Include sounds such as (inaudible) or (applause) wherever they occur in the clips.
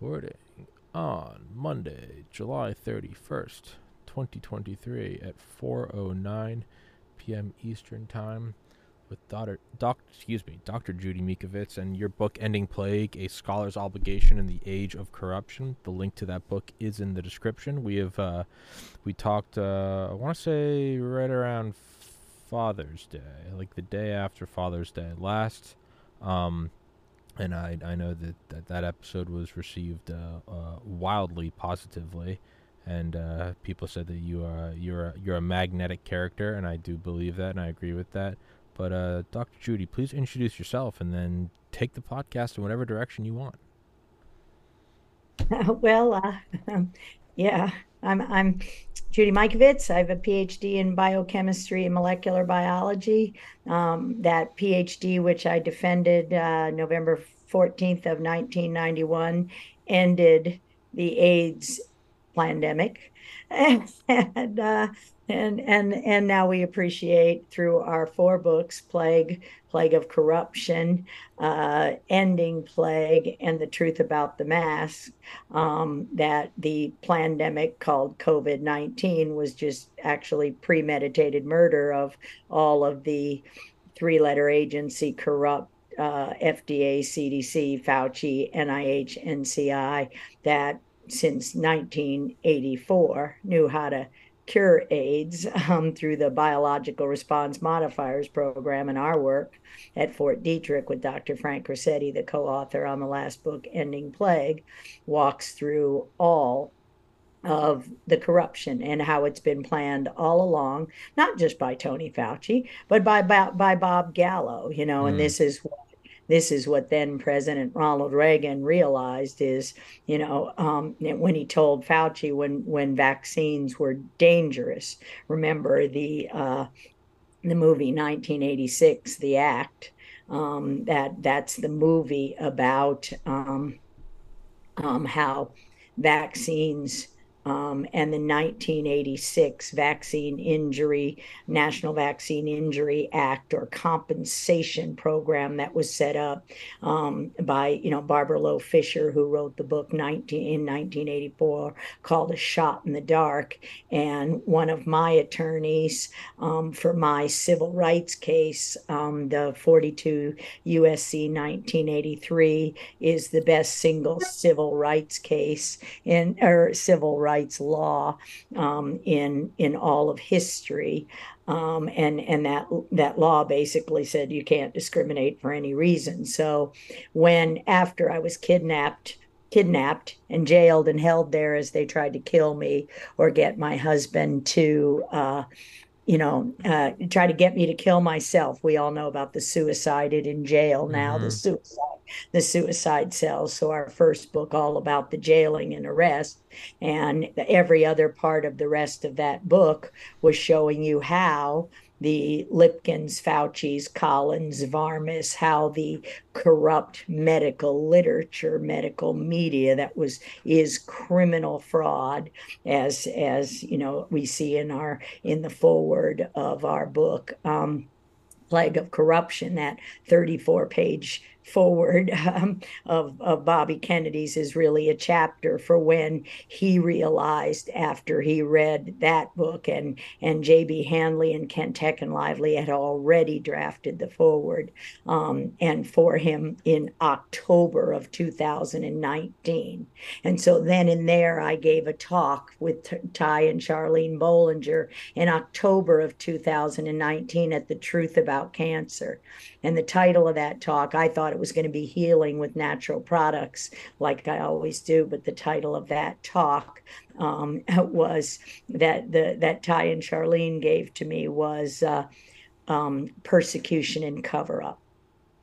recording on Monday, July 31st, 2023 at 4:09 p.m. Eastern Time with Dr. Doc, excuse me, Dr. Judy Mikovits and your book Ending Plague: A Scholar's Obligation in the Age of Corruption. The link to that book is in the description. We have uh, we talked uh, I want to say right around Father's Day, like the day after Father's Day last. Um, and I I know that that, that episode was received uh, uh, wildly positively, and uh, people said that you are you're a, you're a magnetic character, and I do believe that, and I agree with that. But uh, Dr. Judy, please introduce yourself, and then take the podcast in whatever direction you want. (laughs) well, uh, (laughs) yeah, I'm I'm Judy Mikovits. I have a PhD in biochemistry and molecular biology. Um, that PhD, which I defended uh, November 14th of 1991, ended the AIDS pandemic, (laughs) and uh, and and and now we appreciate through our four books plague plague of corruption uh, ending plague and the truth about the mask um, that the pandemic called covid-19 was just actually premeditated murder of all of the three letter agency corrupt uh, fda cdc fauci nih nci that since 1984 knew how to cure AIDS um, through the Biological Response Modifiers program and our work at Fort Detrick with Dr. Frank Ruscetti, the co author on the last book, Ending Plague, walks through all of the corruption and how it's been planned all along, not just by Tony Fauci, but by by, by Bob Gallo, you know, mm. and this is what this is what then President Ronald Reagan realized is, you know, um, when he told Fauci when when vaccines were dangerous. Remember the uh, the movie 1986, The Act. Um, that that's the movie about um, um how vaccines um, and the 1986 Vaccine Injury, National Vaccine Injury Act or compensation program that was set up um, by, you know, Barbara Loe Fisher, who wrote the book 19, in 1984 called A Shot in the Dark. And one of my attorneys um, for my civil rights case, um, the 42 USC 1983, is the best single civil rights case in or civil rights rights law um, in in all of history. Um, and and that that law basically said you can't discriminate for any reason. So when after I was kidnapped kidnapped and jailed and held there as they tried to kill me or get my husband to uh, you know, uh, try to get me to kill myself. We all know about the suicided in jail now, mm-hmm. the suicide, the suicide cells. So our first book, all about the jailing and arrest, and every other part of the rest of that book was showing you how the Lipkins, Fauci's, Collins, Varmus, how the corrupt medical literature, medical media that was is criminal fraud, as as you know we see in our in the forward of our book. Um, plague of corruption that 34 page forward (laughs) um, of, of Bobby Kennedy's is really a chapter for when he realized after he read that book and and J.B. Handley and Kent Lively had already drafted the forward um, and for him in October of 2019 and so then in there I gave a talk with Ty and Charlene Bollinger in October of 2019 at the Truth About Cancer and the title of that talk I thought was going to be healing with natural products, like I always do. But the title of that talk um, (laughs) was that the that Ty and Charlene gave to me was uh, um, persecution and cover up.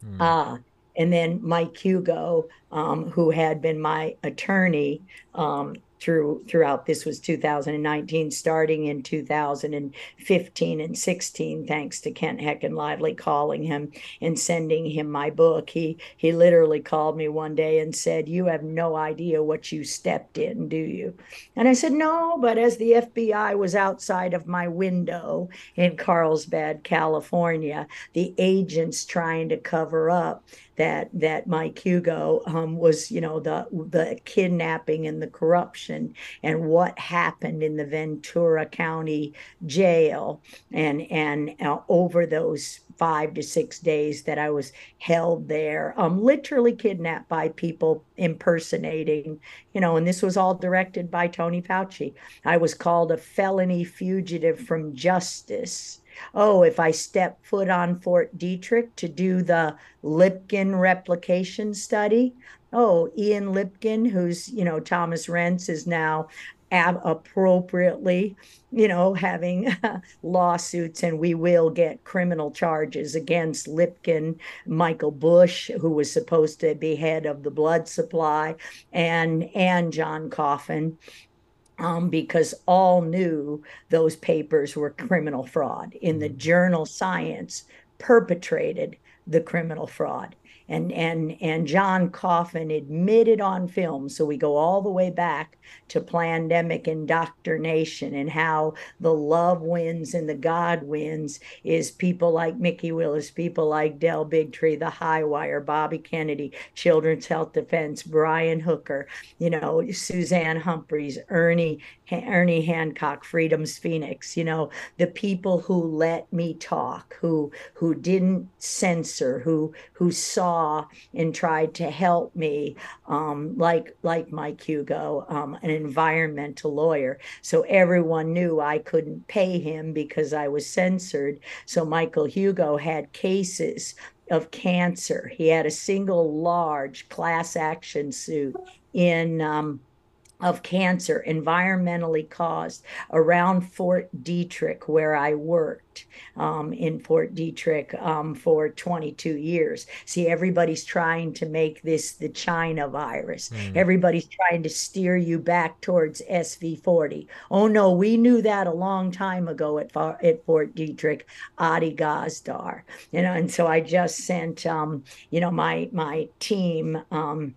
Mm. Uh, and then Mike Hugo, um, who had been my attorney um, through throughout this was 2019 starting in 2015 and 16 thanks to Kent Heckenlively calling him and sending him my book. He he literally called me one day and said you have no idea what you stepped in do you? And I said no but as the FBI was outside of my window in Carlsbad California the agents trying to cover up that that Mike Hugo um, was, you know, the the kidnapping and the corruption and what happened in the Ventura County jail and and uh, over those five to six days that I was held there, um, literally kidnapped by people impersonating, you know, and this was all directed by Tony Fauci. I was called a felony fugitive from justice oh, if I step foot on Fort Detrick to do the Lipkin replication study, oh, Ian Lipkin, who's, you know, Thomas Renz is now ab- appropriately, you know, having (laughs) lawsuits, and we will get criminal charges against Lipkin, Michael Busch, who was supposed to be head of the blood supply, and and John Coffin um, because all knew those papers were criminal fraud. In the mm-hmm. journal Science, perpetrated the criminal fraud and and and John Coffin admitted on film. So we go all the way back to pandemic indoctrination and how the love wins and the God wins is people like Mikki Willis, people like Del Bigtree, the High Wire, Bobby Kennedy, Children's Health Defense, Brian Hooker, you know, Suzanne Humphries, Ernie Ernie Hancock, Freedom's Phoenix, you know, the people who let me talk, who who didn't censor, who who saw and tried to help me, um, like like Mike Hugo, um, an environmental lawyer. So everyone knew I couldn't pay him because I was censored. So Michael Hugo had cases of cancer. He had a single large class action suit in um, of cancer environmentally caused around Fort Detrick, where I worked um, in Fort Detrick um, for 22 years. See, everybody's trying to make this the China virus. Mm. Everybody's trying to steer you back towards SV40. Oh no, we knew that a long time ago at, at Fort Detrick, Adi Gazdar. You know, and so I just sent, um, you know, my my team um,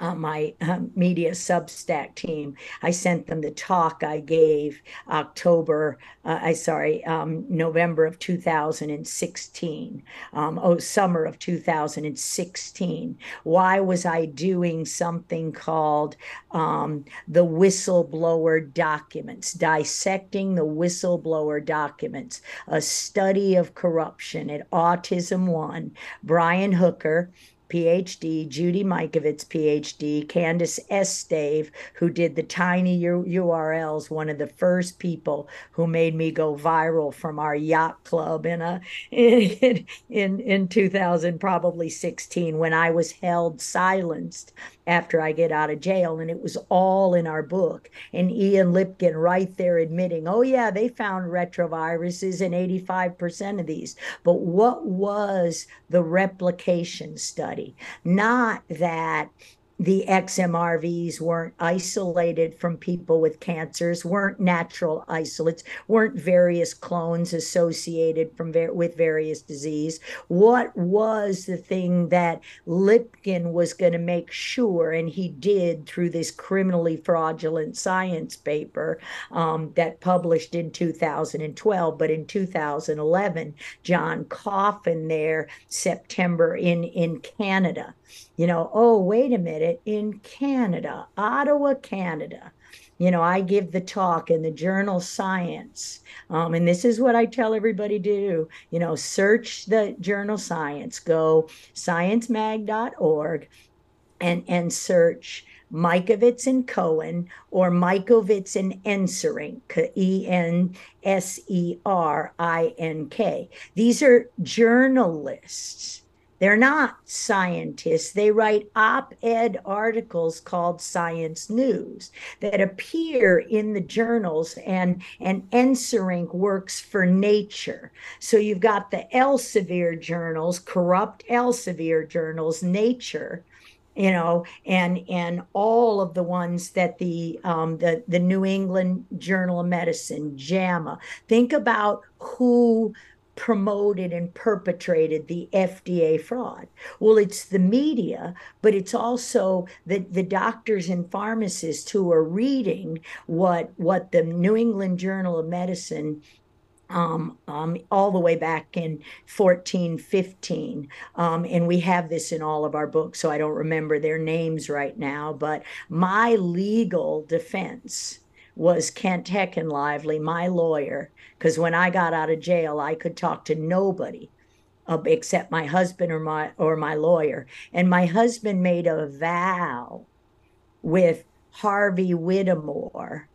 uh, my uh, media Substack team. I sent them the talk I gave October, uh, I sorry, um, November of 2016. Um, oh, summer of 2016. Why was I doing something called um, the whistleblower documents, dissecting the whistleblower documents, a study of corruption at Autism One? Brian Hooker PhD, Judy Mikovits, PhD, Candace Estave, who did the tiny U- URLs, one of the first people who made me go viral from our yacht club in a (laughs) in in, in 2000, probably 16, when I was held silenced after I get out of jail. And it was all in our book. And Ian Lipkin right there admitting, oh, yeah, they found retroviruses in 85% of these. But what was the replication study? Not that the XMRVs weren't isolated from people with cancers, weren't natural isolates, weren't various clones associated from with various disease. What was the thing that Lipkin was going to make sure, and he did through this criminally fraudulent science paper um, that published in 2012, but in 2011, John Coffin there, September in in Canada you know, oh, wait a minute, in Canada, Ottawa, Canada, you know, I give the talk in the journal Science. Um, and this is what I tell everybody to do. You know, search the journal Science, go sciencemag.org and, and search Mikovits and Cohen or Mikovits and Enserink, E N S E R I N K. These are journalists They're not scientists. They write op ed articles called Science News that appear in the journals, and, and NSERC works for Nature. So you've got the Elsevier journals, corrupt Elsevier journals, Nature, you know, and and all of the ones that the um, the the New England Journal of Medicine, JAMA. Think about who promoted and perpetrated the FDA fraud. Well, it's the media, but it's also the, the doctors and pharmacists who are reading what what the New England Journal of Medicine um, um, all the way back in 14, 15. Um, and we have this in all of our books, so I don't remember their names right now. But my legal defense was Kent Heckenlively, my lawyer, because when I got out of jail, I could talk to nobody uh, except my husband or my or my lawyer. And my husband made a vow with Harvey Whittemore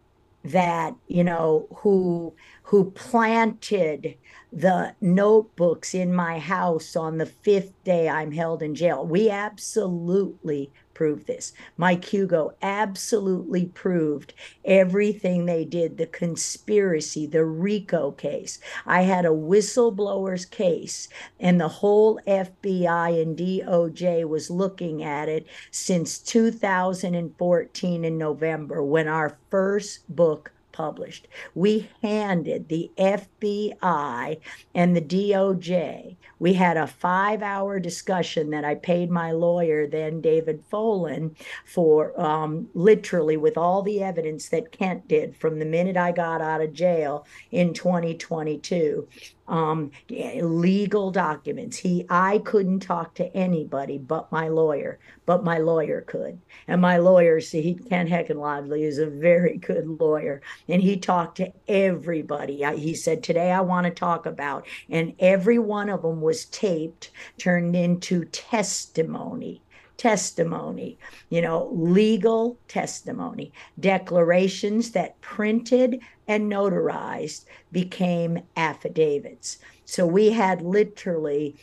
that you know who who planted the notebooks in my house on the fifth day I'm held in jail. We absolutely proved this. Mike Hugo absolutely proved everything they did the conspiracy, the RICO case. I had a whistleblower's case, and the whole FBI and DOJ was looking at it since 2014 in November when our first book published. We handed the FBI and the DOJ, we had a five hour discussion that I paid my lawyer, then David Folan, for um, literally with all the evidence that Kent did from the minute I got out of jail in 2022 um, legal documents. He, I couldn't talk to anybody but my lawyer, but my lawyer could. And my lawyer, see, Kent Heckenlively is a very good lawyer, and he talked to everybody. I, he said, "Today I want to talk about," and every one of them was taped, turned into testimony testimony, you know, legal testimony, declarations that printed and notarized became affidavits. So we had literally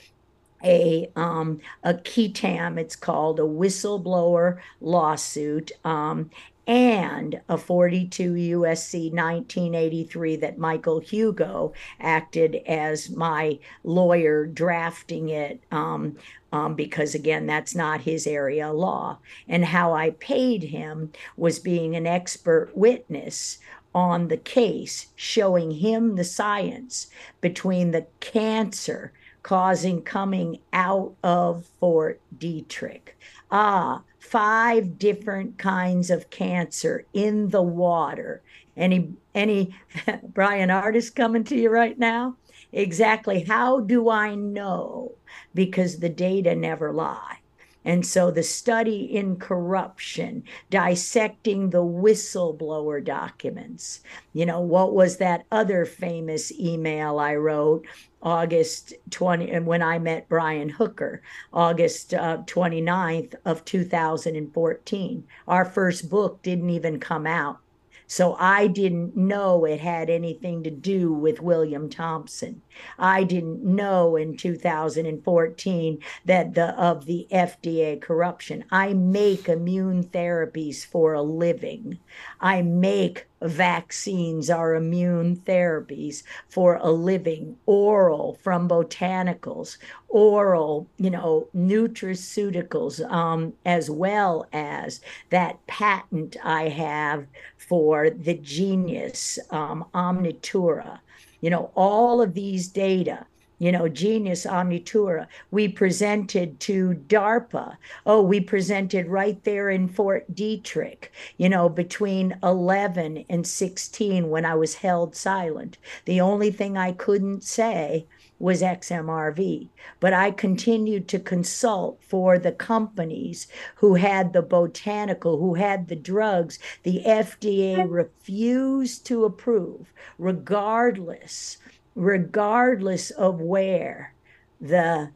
a um, a qui tam, it's called a whistleblower lawsuit, um, and a 42 USC 1983 that Michael Hugo acted as my lawyer drafting it um, um, because again, that's not his area of law. And how I paid him was being an expert witness on the case, showing him the science between the cancer causing coming out of Fort Detrick. Ah, five different kinds of cancer in the water. Any any (laughs) Brian artist coming to you right now? Exactly. How do I know? Because the data never lie. And so the study in corruption, dissecting the whistleblower documents. You know, what was that other famous email I wrote August 20, and when I met Brian Hooker, August uh, 29th of 2014. Our first book didn't even come out. So I didn't know it had anything to do with William Thompson. I didn't know in 2014 that the of the FDA corruption. I make immune therapies for a living. I make vaccines are immune therapies for a living, oral from botanicals, oral, you know, nutraceuticals, um, as well as that patent I have for the genius um, Omnitura. You know, all of these data you know, Genius Omnitura. We presented to DARPA. Oh, we presented right there in Fort Detrick, you know, between 11 and 16 when I was held silent. The only thing I couldn't say was XMRV. But I continued to consult for the companies who had the botanical, who had the drugs the FDA refused to approve, regardless regardless of where the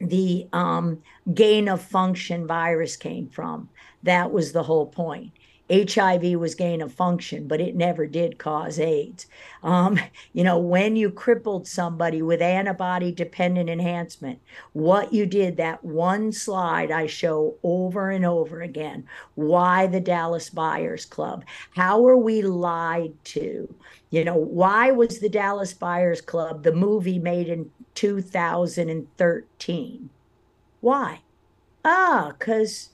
the um, gain of function virus came from. That was the whole point. HIV was gain of function, but it never did cause AIDS. Um, you know, when you crippled somebody with antibody dependent enhancement, what you did, that one slide I show over and over again why the Dallas Buyers Club? How are we lied to? You know, why was the Dallas Buyers Club the movie made in 2013? Why? Ah, because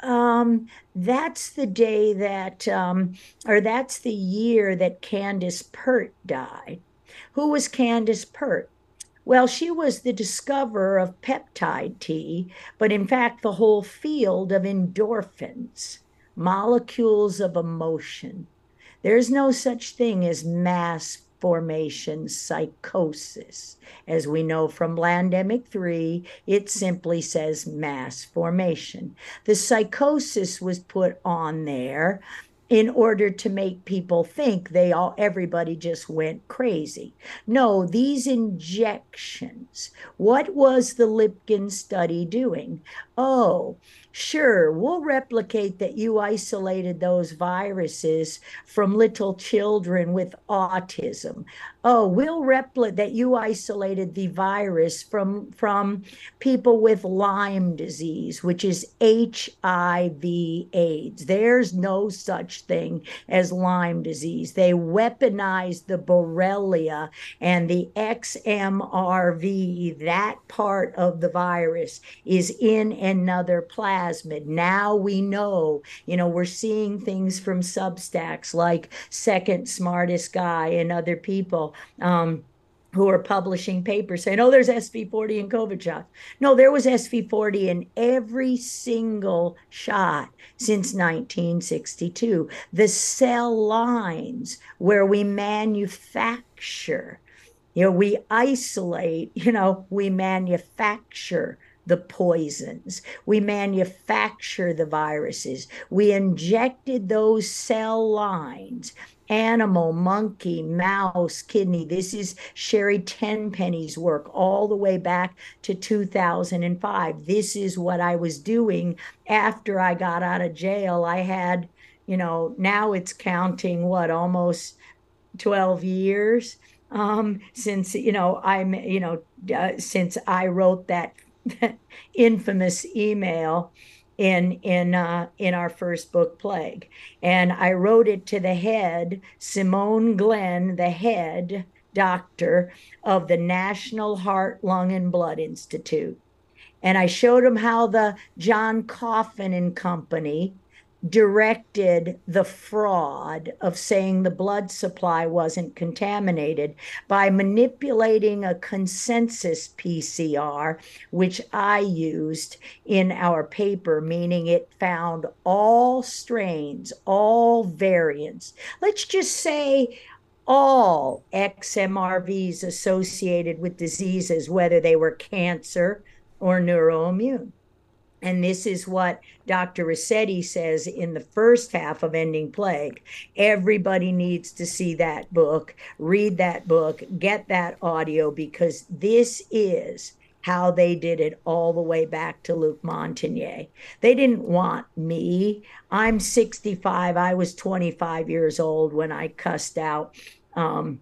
um, that's the day that, um, or that's the year that Candace Pert died. Who was Candace Pert? Well, she was the discoverer of peptide T, but in fact, the whole field of endorphins, molecules of emotion. There's no such thing as mass formation psychosis. As we know from Plandemic 3, it simply says mass formation. The psychosis was put on there in order to make people think they all everybody just went crazy. No, these injections. What was the Lipkin study doing? Oh, Sure, we'll replicate that you isolated those viruses from little children with autism. Oh, we'll replicate that you isolated the virus from from people with Lyme disease, which is HIV AIDS. There's no such thing as Lyme disease. They weaponized the Borrelia and the XMRV, that part of the virus is in another plasmid. Now we know, you know, we're seeing things from Substacks like Second Smartest Guy and other people. Um, who are publishing papers saying, oh, there's SV40 in COVID shots. No, there was SV40 in every single shot since 1962. The cell lines where we manufacture, you know, we isolate, you know, we manufacture the poisons. We manufacture the viruses. We injected those cell lines animal, monkey, mouse, kidney. This is Sherry Tenpenny's work all the way back to 2005. This is what I was doing after I got out of jail. I had, you know, now it's counting what, almost 12 years um, since, you know, I'm, you know, uh, since I wrote that (laughs) infamous email in in uh, in our first book plague. And i wrote it to the head simone glynn the head doctor of the national heart lung and blood institute. And i showed him how the john coffin and company directed the fraud of saying the blood supply wasn't contaminated by manipulating a consensus PCR, which I used in our paper, meaning it found all strains, all variants. Let's just say all XMRVs associated with diseases, whether they were cancer or neuroimmune. And this is what Dr. Ruscetti says in the first half of Ending Plague. Everybody needs to see that book, read that book, get that audio, because this is how they did it all the way back to Luc Montagnier. They didn't want me. I'm 65. I was 25 years old when I cussed out um,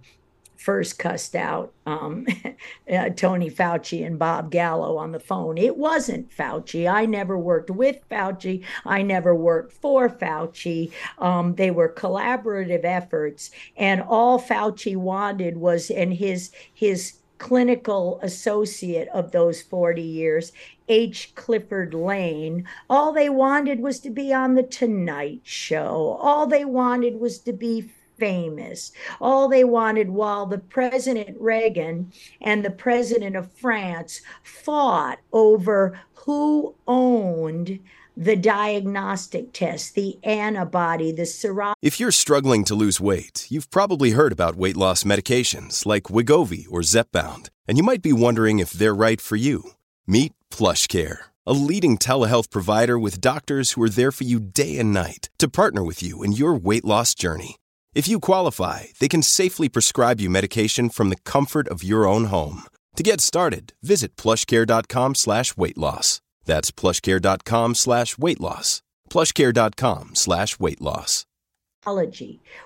first cussed out um, (laughs) uh, Tony Fauci and Bob Gallo on the phone. It wasn't Fauci. I never worked with Fauci. I never worked for Fauci. Um, they were collaborative efforts, and all Fauci wanted was, and his his clinical associate of those 40 years, H. Clifford Lane, all they wanted was to be on the Tonight Show. All they wanted was to be famous. All they wanted while the President Reagan and the President of France fought over who owned the diagnostic test, the antibody, the serology. If you're struggling to lose weight, you've probably heard about weight loss medications like Wegovy or Zepbound, and you might be wondering if they're right for you. Meet PlushCare, a leading telehealth provider with doctors who are there for you day and night to partner with you in your weight loss journey. If you qualify, they can safely prescribe you medication from the comfort of your own home. To get started, visit plushcare.com slash weight loss. That's plushcare.com slash weight loss. plushcare.com slash weight loss.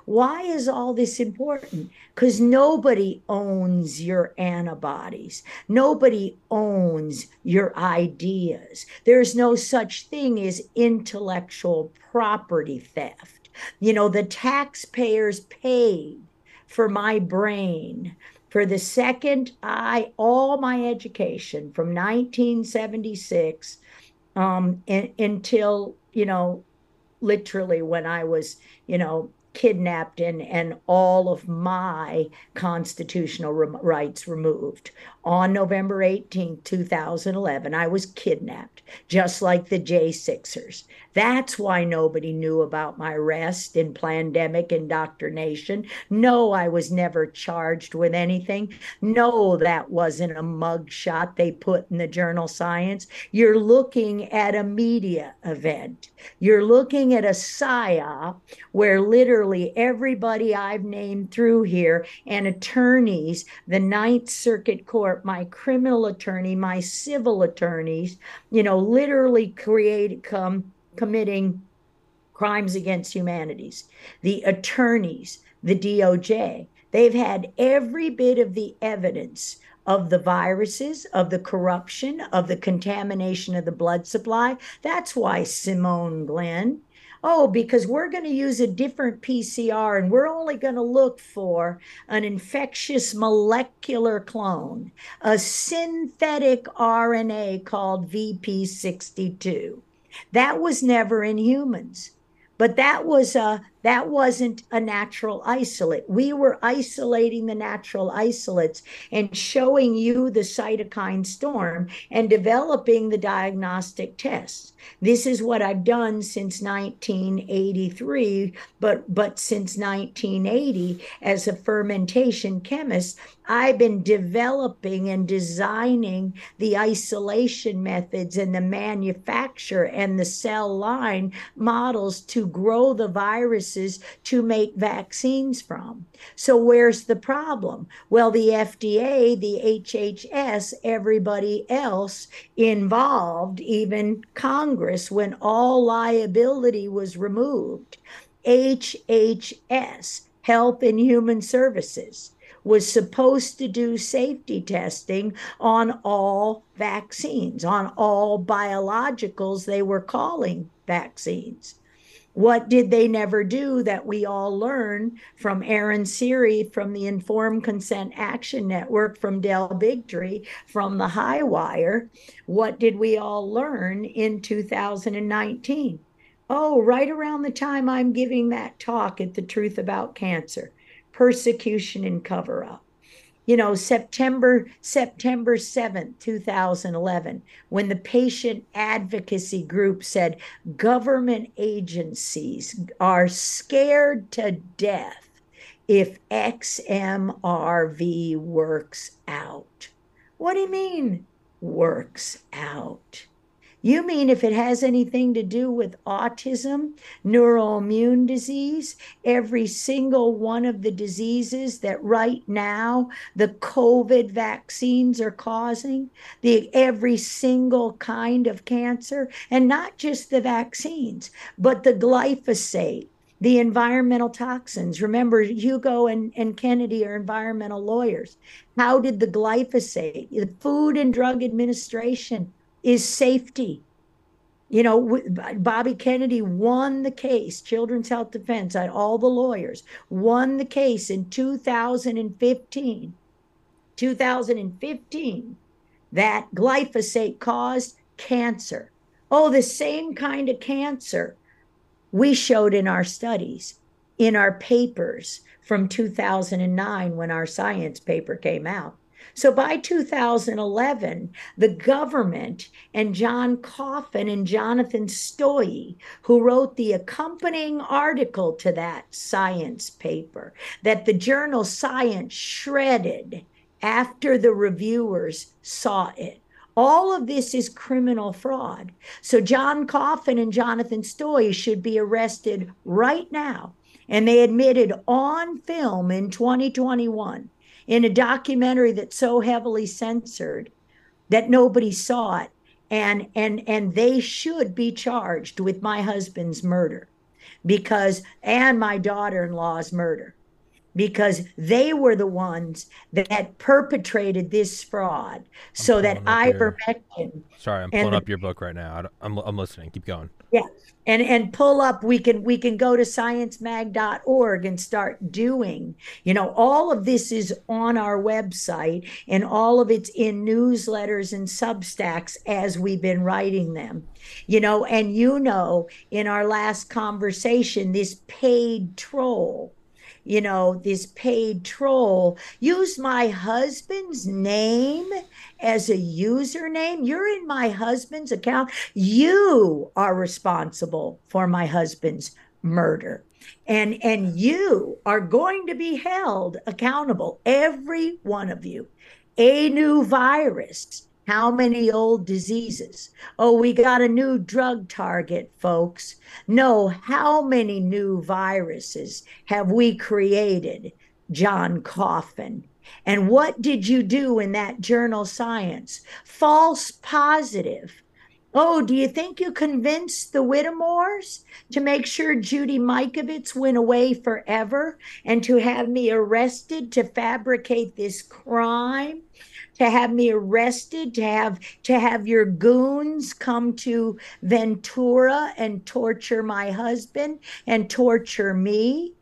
Why is all this important? Because nobody owns your antibodies. Nobody owns your ideas. There's no such thing as intellectual property theft. You know, the taxpayers paid for my brain for the second I all my education from 1976 um, in, until you know literally when I was you know kidnapped and and all of my constitutional rights removed. On November 18, 2011 I was kidnapped just like the J6ers that's why nobody knew about my arrest in pandemic indoctrination. No, I was never charged with anything. No, that wasn't a mugshot they put in the journal Science. You're looking at a media event. You're looking at a PSYOP where literally everybody I've named through here and attorneys, the Ninth Circuit Court, my criminal attorney, my civil attorneys, you know, literally create come committing crimes against humanities, the attorneys, the DOJ, they've had every bit of the evidence of the viruses, of the corruption, of the contamination of the blood supply. That's why Simone Glynn, oh, because we're going to use a different PCR and we're only going to look for an infectious molecular clone, a synthetic RNA called VP62. That was never in humans. But that was a that wasn't a natural isolate. We were isolating the natural isolates and showing you the cytokine storm and developing the diagnostic tests. This is what I've done since 1983, but but since 1980 as a fermentation chemist, I've been developing and designing the isolation methods and the manufacture and the cell line models to grow the virus to make vaccines from. So, where's the problem? Well, the FDA, the HHS, everybody else involved, even Congress, when all liability was removed, HHS, Health and Human Services, was supposed to do safety testing on all vaccines, on all biologicals they were calling vaccines. What did they never do that we all learn from Aaron Siri, from the Informed Consent Action Network, from Del Bigtree, from the High Wire? What did we all learn in 2019? Oh, right around the time I'm giving that talk at the Truth About Cancer persecution and cover up you know september september 7th 2011 when the patient advocacy group said government agencies are scared to death if xmrv works out. What do you mean works out you mean if it has anything to do with autism, neuroimmune disease, every single one of the diseases that right now the COVID vaccines are causing, the every single kind of cancer, and not just the vaccines, but the glyphosate, the environmental toxins. Remember, Hugo and, and Kennedy are environmental lawyers. How did the glyphosate, the Food and Drug Administration, is safety. You know, Bobby Kennedy won the case, Children's Health Defense, all the lawyers won the case in 2015. 2015, that glyphosate caused cancer. Oh, the same kind of cancer we showed in our studies, in our papers from 2009 when our science paper came out. So by 2011, the government and John Coffin and Jonathan Stoye, who wrote the accompanying article to that science paper, that the journal Science shredded after the reviewers saw it. All of this is criminal fraud. So John Coffin and Jonathan Stoye should be arrested right now. And they admitted on film in 2021 in a documentary that's so heavily censored that nobody saw it. and and and they should be charged with my husband's murder because and my daughter-in-law's murder because they were the ones that perpetrated this fraud. So that ivermectin sorry i'm pulling up your book right now. I'm, I'm listening. Keep going. Yeah and and pull up we can we can go to sciencemag.org and start doing you know all of this is on our website and all of it's in newsletters and substacks as we've been writing them. You know and you know in our last conversation this paid troll you know, this paid troll use my husband's name as a username. You're in my husband's account. You are responsible for my husband's murder. And and you are going to be held accountable every one of you. A new virus how many old diseases? Oh, we got a new drug target, folks. No, how many new viruses have we created, John Coffin? And what did you do in that journal Science? False positive. Oh, do you think you convinced the Whittemores to make sure Judy Mikovits went away forever and to have me arrested to fabricate this crime? To have me arrested, to have to have your goons come to Ventura and torture my husband and torture me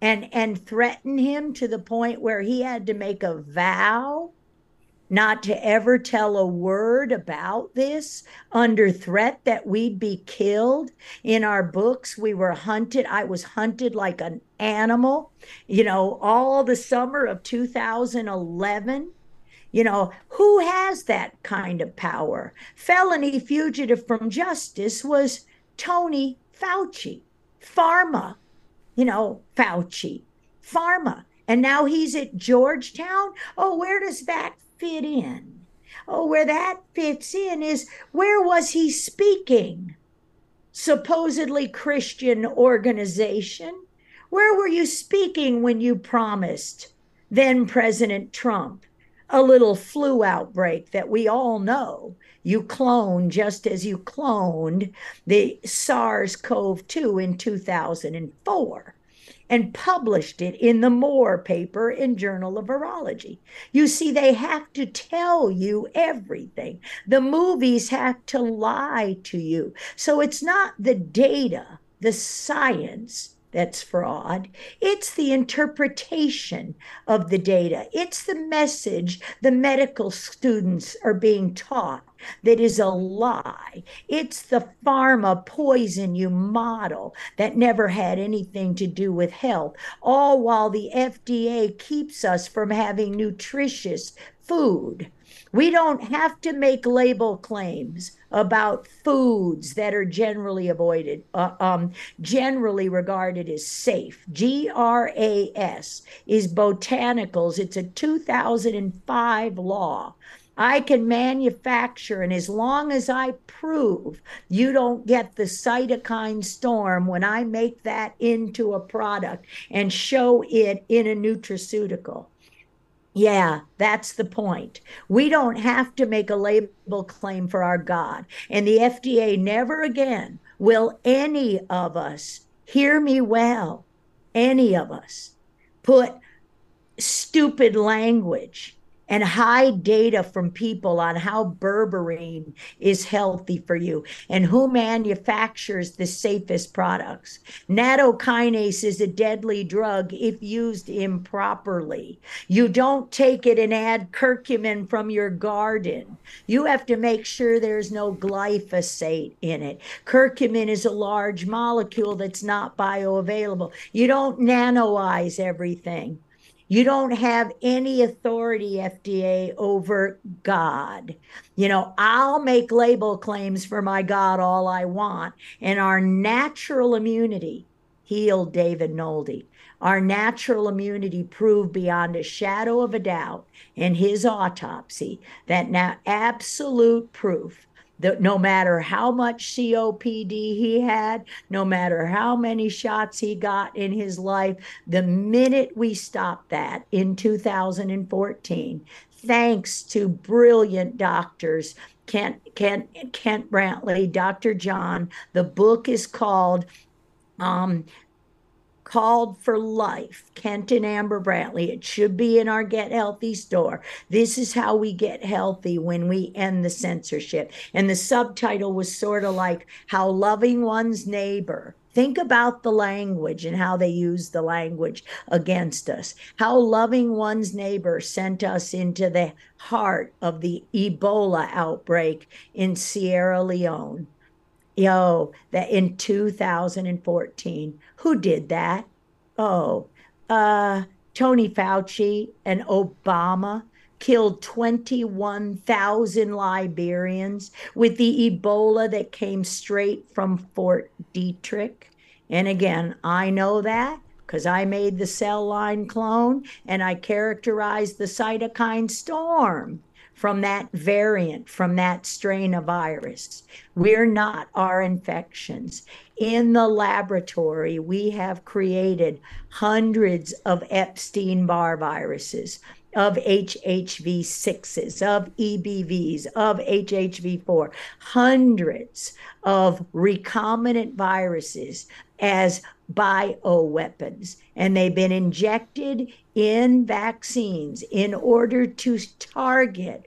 and and threaten him to the point where he had to make a vow not to ever tell a word about this under threat that we'd be killed. In our books, we were hunted. I was hunted like an animal, you know, all the summer of 2011. You know, who has that kind of power? Felony fugitive from justice was Tony Fauci, Pharma, you know, Fauci, Pharma. And now he's at Georgetown. Oh, where does that fit in? Oh, where that fits in is where was he speaking? Supposedly Christian organization. Where were you speaking when you promised then President Trump a little flu outbreak that we all know you clone just as you cloned the SARS CoV 2 in 2004 and published it in the Moore paper in Journal of Virology. You see, they have to tell you everything. The movies have to lie to you. So it's not the data, the science that's fraud. It's the interpretation of the data. It's the message the medical students are being taught that is a lie. It's the pharma poison you model that never had anything to do with health, all while the FDA keeps us from having nutritious food. We don't have to make label claims about foods that are generally avoided, uh, um, generally regarded as safe. GRAS is botanicals. It's a 2005 law. I can manufacture, and as long as I prove you don't get the cytokine storm when I make that into a product and show it in a nutraceutical, yeah, that's the point. We don't have to make a label claim for our God. And the FDA never again will any of us, hear me well, any of us, put stupid language and hide data from people on how berberine is healthy for you and who manufactures the safest products. Nattokinase is a deadly drug if used improperly. You don't take it and add curcumin from your garden. You have to make sure there's no glyphosate in it. Curcumin is a large molecule that's not bioavailable. You don't nanoize everything. You don't have any authority, FDA, over God. You know, I'll make label claims for my God all I want, and our natural immunity healed David Nolde. Our natural immunity proved beyond a shadow of a doubt in his autopsy that now absolute proof that no matter how much COPD he had, no matter how many shots he got in his life, the minute we stopped that in 2014, thanks to brilliant doctors Kent, Kent, Kent Brantly, Dr. John. The book is called um, Called for Life, Kent and Amber Brantly. It should be in our Get Healthy store. This is how we get healthy when we end the censorship. And the subtitle was sort of like How Loving One's Neighbor Think about the language and how they use the language against us. How loving one's neighbor sent us into the heart of the Ebola outbreak in Sierra Leone. Yo, that in 2014. Who did that? Oh, uh, Tony Fauci and Obama killed 21,000 Liberians with the Ebola that came straight from Fort Detrick. And again, I know that because I made the cell line clone and I characterized the cytokine storm from that variant, from that strain of virus. We're not our infections. In the laboratory, we have created hundreds of Epstein Barr viruses, of HHV6s, of EBVs, of HHV4, hundreds of recombinant viruses as bioweapons. And they've been injected in vaccines in order to target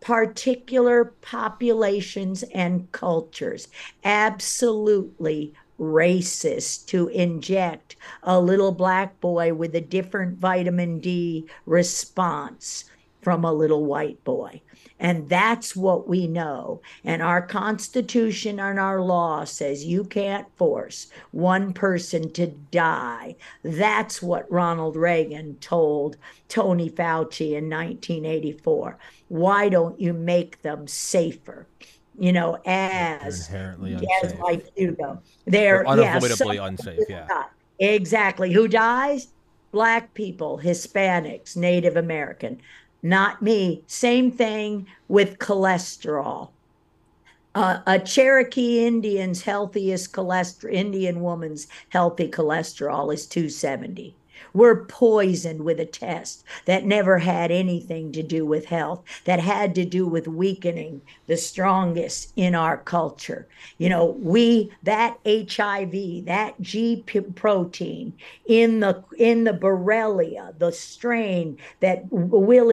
particular populations and cultures. Absolutely racist to inject a little black boy with a different vitamin D response from a little white boy. And that's what we know. And our Constitution and our law says you can't force one person to die. That's what Ronald Reagan told Tony Fauci in 1984. Why don't you make them safer? You know, as inherently unsafe. as like. They're yeah, unavoidably some- unsafe, yeah. Exactly. Who dies? Black people, Hispanics, Native American. Not me. Same thing with cholesterol. Uh, a Cherokee Indian's healthiest cholesterol, Indian woman's healthy cholesterol is 270. We're poisoned with a test that never had anything to do with health, that had to do with weakening the strongest in our culture. You know, we that HIV, that G protein in the in the Borrelia, the strain that Willie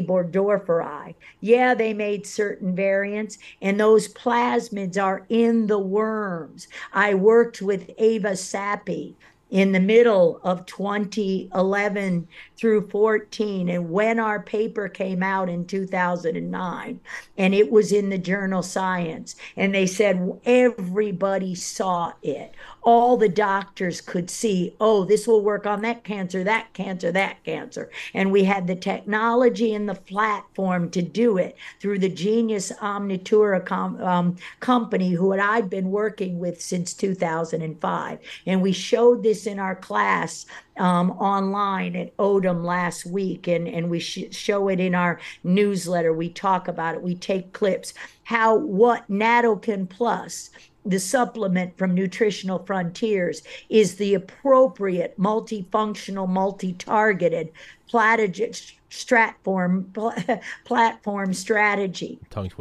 Burgdorferi. Yeah, they made certain variants, and those plasmids are in the worms. I worked with Ava Sappi in the middle of 2011 through 14 and when our paper came out in 2009 and it was in the journal science and they said everybody saw it all the doctors could see oh this will work on that cancer that cancer that cancer and we had the technology and the platform to do it through the genius omnitura com- um, company who i'd been working with since 2005 and we showed this in our class um, online at ODEM last week, and, and we sh- show it in our newsletter. We talk about it, we take clips. How what Natokin Plus, the supplement from Nutritional Frontiers, is the appropriate multifunctional, multi targeted platigist stratform pl- (laughs) platform strategy.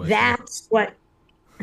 That's what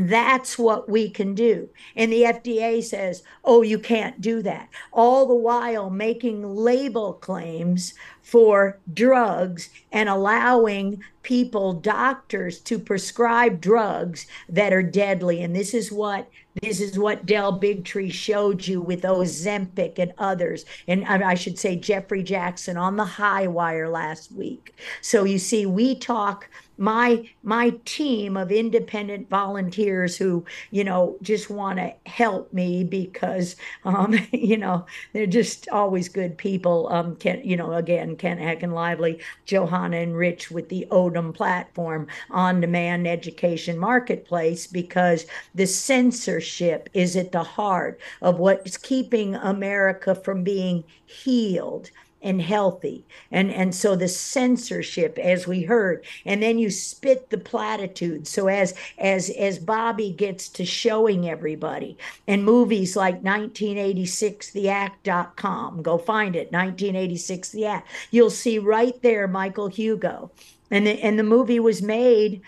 that's what we can do. And the FDA says, oh, you can't do that. All the while making label claims for drugs and allowing people, doctors, to prescribe drugs that are deadly. And this is what this is what Del Bigtree showed you with Ozempic and others. And I should say Jefferey Jaxen on the high wire last week. So you see, we talk my my team of independent volunteers who you know just want to help me because um, (laughs) you know they're just always good people. Um, Ken, you know, again, Kent Heckenlively, Johanna and Rich with the ODEM platform on demand education marketplace because the censorship is at the heart of what's keeping America from being healed and healthy. And and so the censorship as we heard and then you spit the platitudes. So as as as bobby gets to showing everybody and movies like 1986 the theact.com go find it 1986 the act. You'll see right there michael hugo. And the, and the movie was made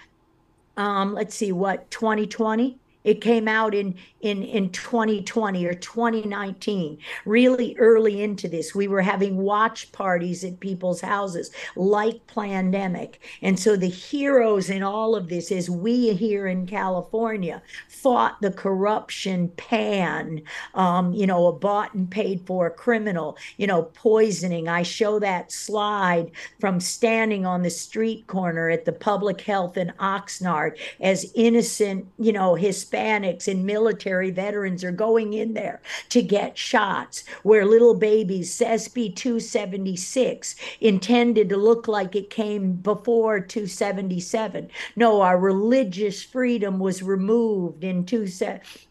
um let's see what 2020 it came out in in in 2020 or 2019 really early into this we were having watch parties at people's houses like Plandemic and so the heroes in all of this is we here in california fought the corruption pan um, you know a bought and paid for criminal you know poisoning. I show that slide from standing on the street corner at the public health in oxnard as innocent you know hispanics and military military veterans are going in there to get shots where little babies, SB 276, intended to look like it came before 277. No, our religious freedom was removed in two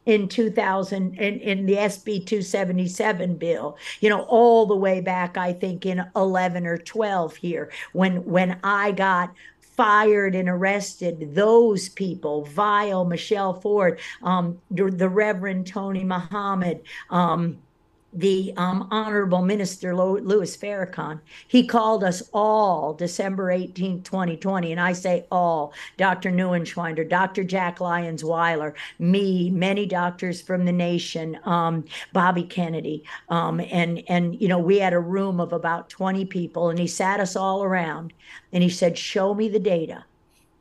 in 2000 in, in the SB 277 bill, you know, all the way back, I think in 11 or 12 here when when I got fired and arrested those people, Vile, Michelle Ford, um, the Reverend Tony Muhammad, um, the um, Honorable Minister Louis Farrakhan. He called us all December 18, 2020. And I say all Dr. Neuenschwinder, Dr. Jack Lyons Weiler, me, many doctors from the nation, um, Bobby Kennedy. Um, and, and, you know, we had a room of about 20 people and he sat us all around and he said, Show me the data.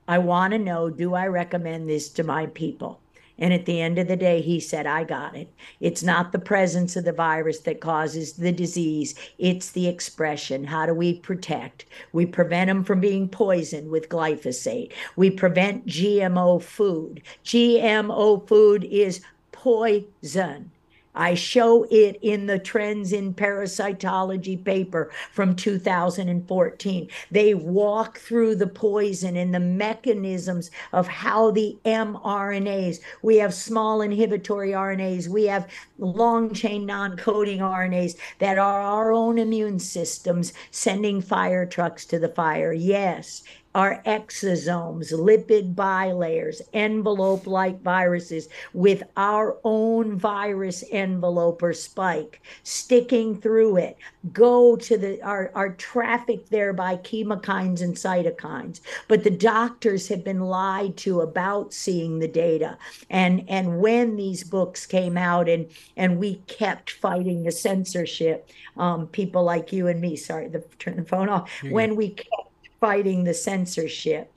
I want to know do I recommend this to my people? And at the end of the day, he said, I got it. It's not the presence of the virus that causes the disease, it's the expression. How do we protect? We prevent them from being poisoned with glyphosate. We prevent GMO food. GMO food is poison. I show it in the Trends in Parasitology paper from 2014. They walk through the poison and the mechanisms of how the mRNAs, we have small inhibitory RNAs, we have long chain non coding RNAs that are our own immune systems sending fire trucks to the fire. Yes, are exosomes, lipid bilayers, envelope like viruses with our own virus envelope or spike sticking through it. Go to the, are, are trafficked there by chemokines and cytokines. But the doctors have been lied to about seeing the data. And, and when these books came out and, and we kept fighting the censorship, um, people like you and me, sorry, the, turn the phone off, when we kept fighting the censorship.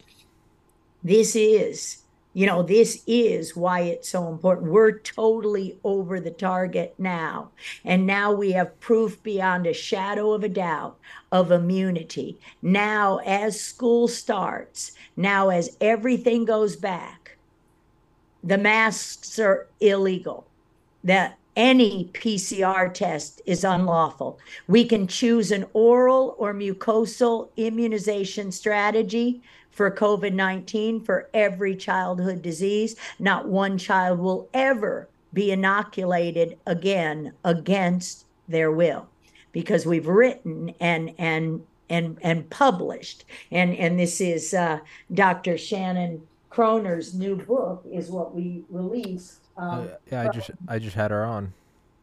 This is, you know, this is why it's so important. We're totally over the target now. And now we have proof beyond a shadow of a doubt of immunity. Now, as school starts, now as everything goes back, the masks are illegal. That any PCR test is unlawful. We can choose an oral or mucosal immunization strategy for COVID 19 for every childhood disease. Not one child will ever be inoculated again against their will because we've written and, and, and, and published. And, and this is uh, Dr. Shannon Kroner's new book, is what we released um, yeah, I just I just had her on.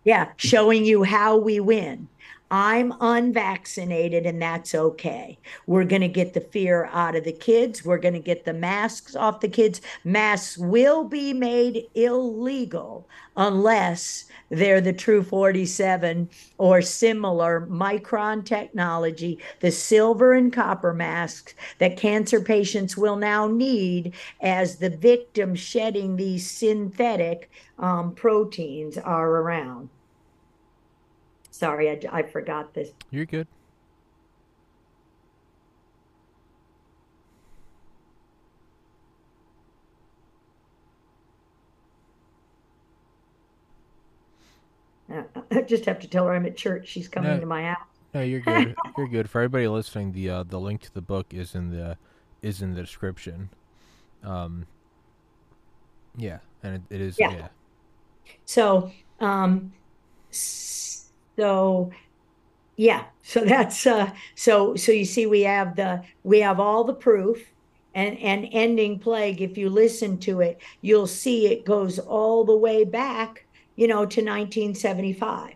Yeah, showing you how we win. I'm unvaccinated and that's okay. We're going to get the fear out of the kids. We're going to get the masks off the kids. Masks will be made illegal unless they're the True 47 or similar micron technology, the silver and copper masks that cancer patients will now need as the victim shedding these synthetic um, proteins are around. Sorry, I, I forgot this. You're good. Uh, (laughs) I just have to tell her I'm at church. She's coming no, to my house. No, you're good. (laughs) you're good. For everybody listening, the uh, the link to the book is in the is in the description. Um, yeah, and it, it is yeah. yeah. So, um, so yeah, so (laughs) that's uh, so so you see, we have the we have all the proof, and and ending plague. If you listen to it, you'll see it goes all the way back, you know, to 1975,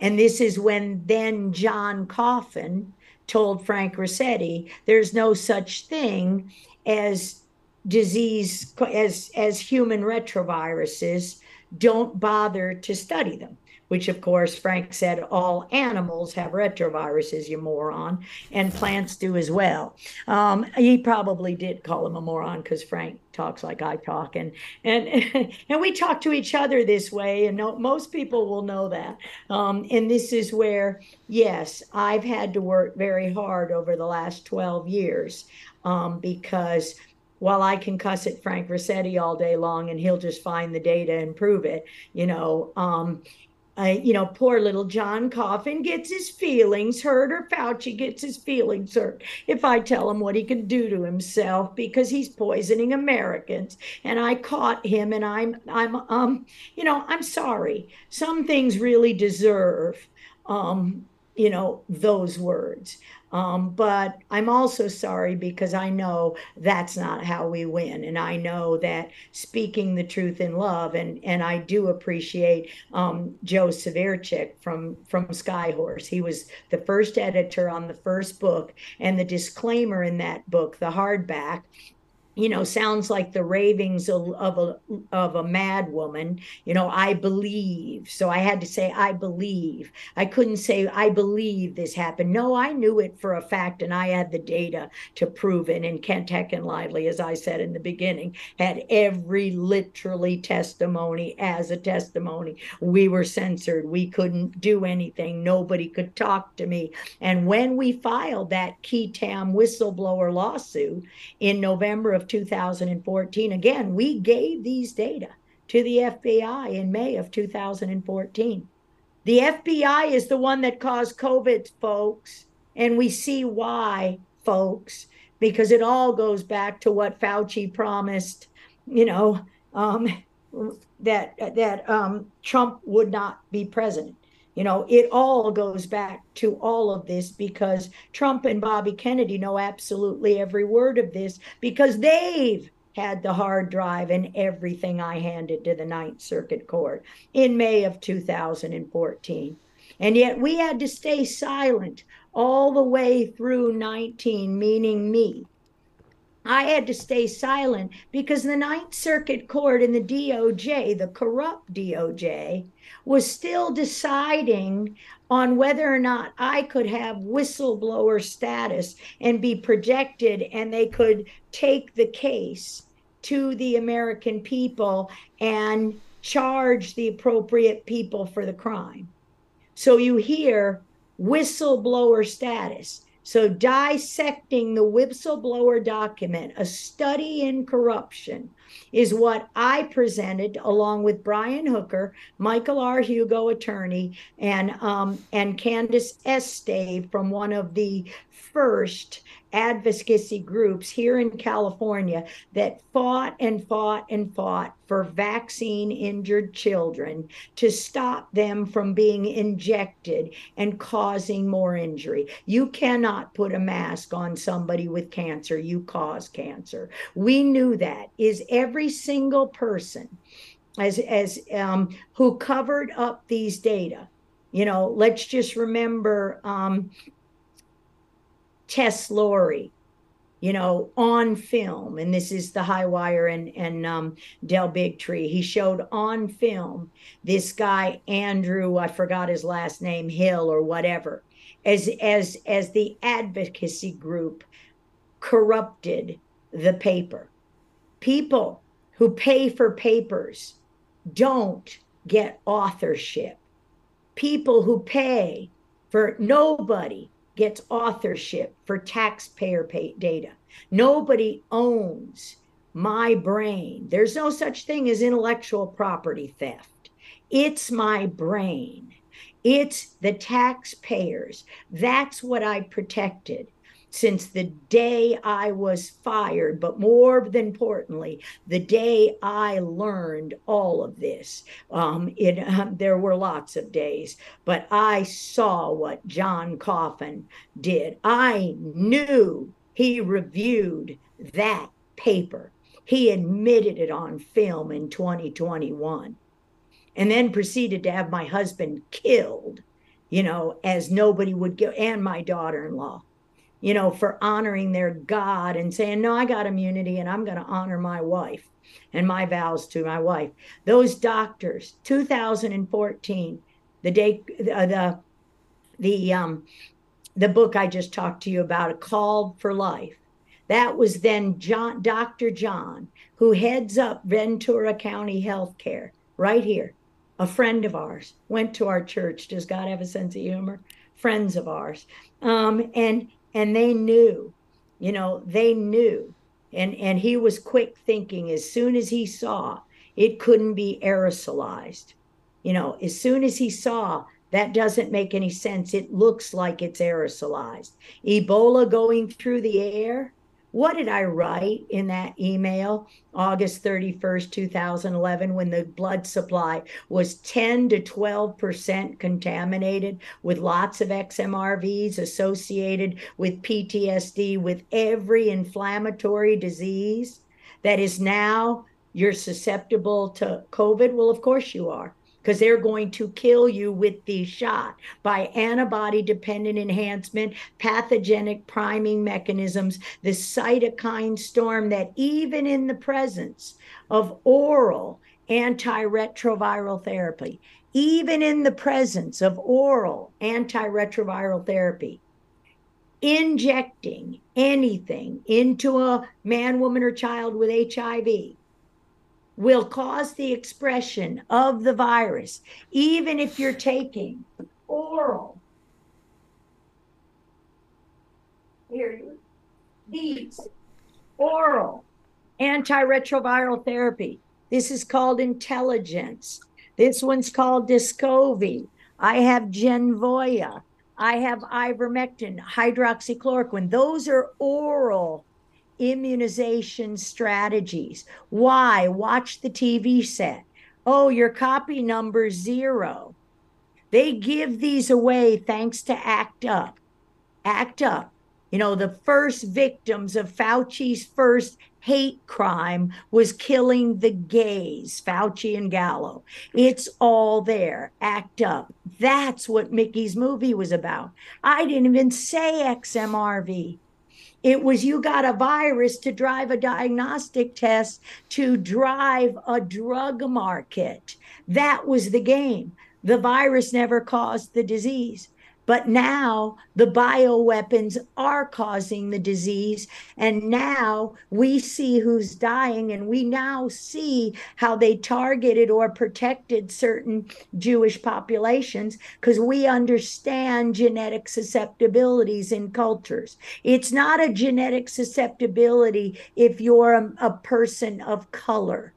and this is when then John Coffin told Frank Ruscetti, "There's no such thing as." disease as as human retroviruses don't bother to study them which of course frank said all animals have retroviruses you moron and plants do as well. Um, he probably did call him a moron because frank talks like i talk and and (laughs) and we talk to each other this way and no, most people will know that. Um, and this is where yes i've had to work very hard over the last 12 years um, because while I can cuss at Frank Ruscetti all day long and he'll just find the data and prove it, you know, um, I, you know, poor little John Coffin gets his feelings hurt, or Fauci gets his feelings hurt if I tell him what he can do to himself because he's poisoning Americans. And I caught him, and I'm, I'm, um, you know, I'm sorry. Some things really deserve, um, you know, those words. Um, but I'm also sorry because I know that's not how we win. And I know that speaking the truth in love, and, and I do appreciate um, Joe Severchik from, from Skyhorse. He was the first editor on the first book, and the disclaimer in that book, the hardback, you know sounds like the ravings of, of a of a mad woman you know i believe. So i had to say i believe. I couldn't say i believe this happened. No i knew it for a fact and i had the data to prove it and kent heckenlively as i said in the beginning had every literally testimony as a testimony. We were censored. We couldn't do anything. Nobody could talk to me. And when we filed that qui tam whistleblower lawsuit in november of 2014. Again, we gave these data to the FBI in May of 2014. The FBI is the one that caused COVID, folks. And we see why, folks, because it all goes back to what Fauci promised, you know, um, that that um, Trump would not be president. You know, it all goes back to all of this because Trump and Bobby Kennedy know absolutely every word of this because they've had the hard drive and everything I handed to the Ninth Circuit Court in May of 2014. And yet we had to stay silent all the way through 19, meaning me. I had to stay silent because the Ninth Circuit Court and the DOJ, the corrupt DOJ, was still deciding on whether or not I could have whistleblower status and be projected, and they could take the case to the American people and charge the appropriate people for the crime. So you hear whistleblower status. So, dissecting the whistleblower document, a study in corruption, is what I presented along with Brian Hooker, Michael R. Hugo, attorney, and um, and Candace Estave from one of the first advocacy groups here in California that fought and fought and fought for vaccine injured children to stop them from being injected and causing more injury. You cannot put a mask on somebody with cancer, you cause cancer. We knew that. Is every single person as as um, who covered up these data you know let's just remember um, Tess Lawrie, you know, on film, and this is the High Wire and and um, Del Bigtree. He showed on film this guy Andrew, I forgot his last name, Hill or whatever, as as as the advocacy group corrupted the paper. People who pay for papers don't get authorship. People who pay for nobody gets authorship for taxpayer pay data. Nobody owns my brain. There's no such thing as intellectual property theft. It's my brain. It's the taxpayers. That's what I protected since the day I was fired, but more than importantly, the day I learned all of this. Um, it, um, there were lots of days, but I saw what John Coffin did. I knew he reviewed that paper. He admitted it on film in 2021 and then proceeded to have my husband killed, you know, as nobody would go, and my daughter in law you know, for honoring their God and saying, no, I got immunity and I'm going to honor my wife and my vows to my wife. Those doctors, 2014, the day, uh, the, the, um, the book I just talked to you about, A Call for Life. That was then John, Dr. John, who heads up Ventura County Healthcare right here. A friend of ours went to our church. Does God have a sense of humor? Friends of ours. Um, and and they knew you know they knew. And and he was quick thinking as soon as he saw it couldn't be aerosolized. You know as soon as he saw that doesn't make any sense. It looks like it's aerosolized. Ebola going through the air what did I write in that email, August 31st, 2011, when the blood supply was 10 to 12% contaminated with lots of XMRVs associated with PTSD, with every inflammatory disease that is now you're susceptible to COVID? Well, of course you are because they're going to kill you with the shot by antibody dependent enhancement, pathogenic priming mechanisms, the cytokine storm that even in the presence of oral antiretroviral therapy, even in the presence of oral antiretroviral therapy, injecting anything into a man, woman, or child with HIV will cause the expression of the virus, even if you're taking oral. Here, these oral antiretroviral therapy. This is called Intelligence. This one's called Descovy. I have Genvoya. I have ivermectin, hydroxychloroquine. Those are oral immunization strategies. Why? Watch the TV set. Oh, your copy number zero. They give these away thanks to ACT UP. ACT UP. You know, the first victims of Fauci's first hate crime was killing the gays, Fauci and Gallo. It's all there. ACT UP. That's what Mikki's movie was about. I didn't even say XMRV. It was you got a virus to drive a diagnostic test to drive a drug market. That was the game. The virus never caused the disease. But now the bioweapons are causing the disease. And now we see who's dying, and we now see how they targeted or protected certain Jewish populations because we understand genetic susceptibilities in cultures. It's not a genetic susceptibility if you're a, a person of color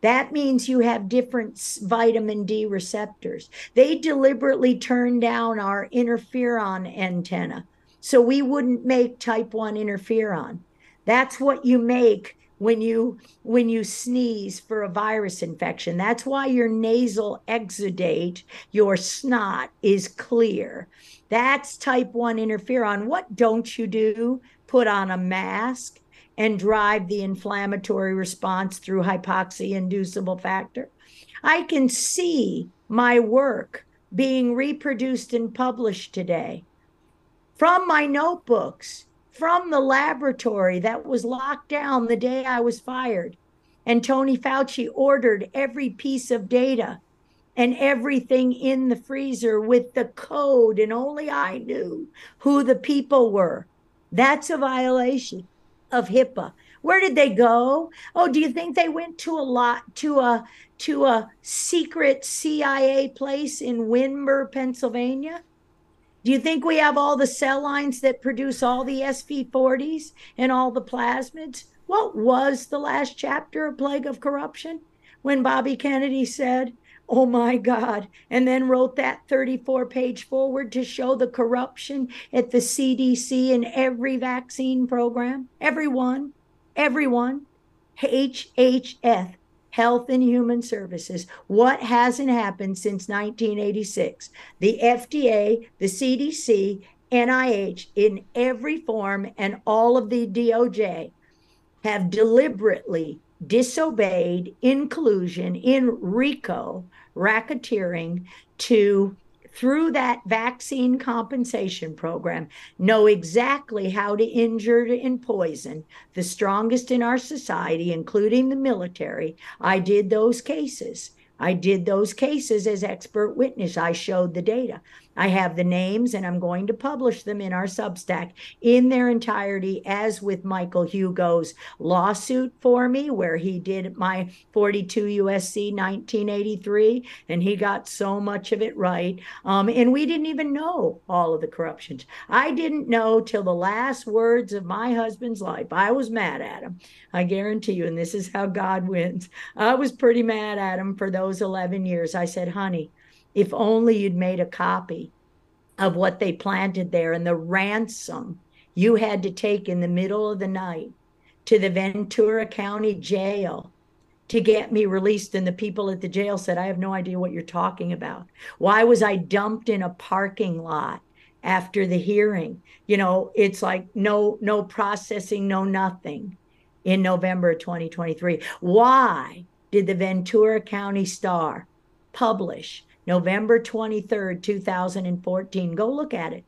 that means you have different vitamin D receptors. They deliberately turn down our interferon antenna so we wouldn't make type 1 interferon. That's what you make when you when you sneeze for a virus infection. That's why your nasal exudate, your snot is clear. That's type 1 interferon. What don't you do? Put on a mask and drive the inflammatory response through hypoxia inducible factor. I can see my work being reproduced and published today from my notebooks, from the laboratory that was locked down the day I was fired. And Tony Fauci ordered every piece of data and everything in the freezer with the code, and only I knew who the people were. That's a violation of HIPAA. Where did they go? Oh, do you think they went to a lot to a to a secret CIA place in Windber, Pennsylvania? Do you think we have all the cell lines that produce all the SV40s and all the plasmids? What was the last chapter of Plague of Corruption when Bobby Kennedy said, Oh my God. And then wrote that 34 page forward to show the corruption at the CDC in every vaccine program. Everyone, everyone. HHS, Health and Human Services. What hasn't happened since 1986? The FDA, the CDC, NIH, in every form, and all of the DOJ have deliberately disobeyed in collusion in RICO racketeering to through that vaccine compensation program know exactly how to injure and poison the strongest in our society including the military. I did those cases. I did those cases as expert witness. I showed the data I have the names and I'm going to publish them in our Substack in their entirety, as with Michael Hugo's lawsuit for me, where he did my 42 USC 1983 and he got so much of it right. Um, and we didn't even know all of the corruptions. I didn't know till the last words of my husband's life. I was mad at him. I guarantee you, and this is how God wins. I was pretty mad at him for those 11 years. I said, honey, if only you'd made a copy of what they planted there and the ransom you had to take in the middle of the night to the Ventura County jail to get me released. And the people at the jail said, I have no idea what you're talking about. Why was I dumped in a parking lot after the hearing? You know, it's like no, no processing, no nothing in November of 2023. Why did the Ventura County Star publish November 23rd, 2014. Go look at it.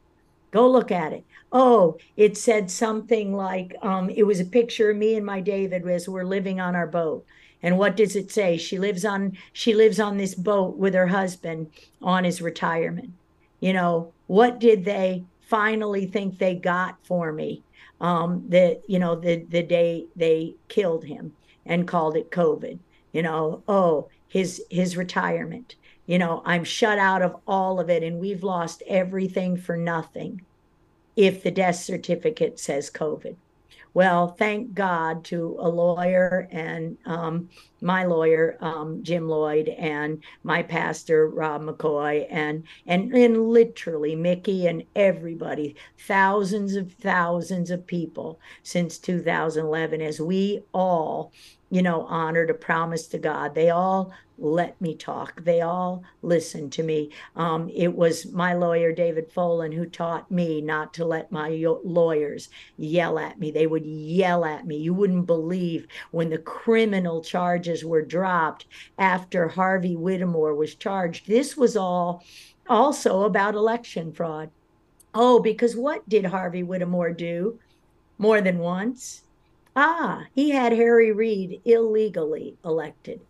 Go look at it. Oh, it said something like um, it was a picture of me and my David as we're living on our boat. And what does it say? She lives on she lives on this boat with her husband on his retirement. You know, what did they finally think they got for me? Um, that you know, the the day they killed him and called it COVID. You know, oh, his his retirement you know, I'm shut out of all of it and we've lost everything for nothing if the death certificate says COVID. Well, thank God to a lawyer and um, my lawyer, um, Jim Lloyd, and my pastor, Rob McCoy, and, and, and literally Mikki and everybody, thousands of thousands of people since 2011, as we all you know, honored a promise to God. They all let me talk. They all listened to me. Um, it was my lawyer, David Folan, who taught me not to let my lawyers yell at me. They would yell at me. You wouldn't believe when the criminal charges were dropped after Harvey Whittemore was charged. This was all also about election fraud. Oh, because what did Harvey Whittemore do more than once? Ah, he had Harry Reid illegally elected.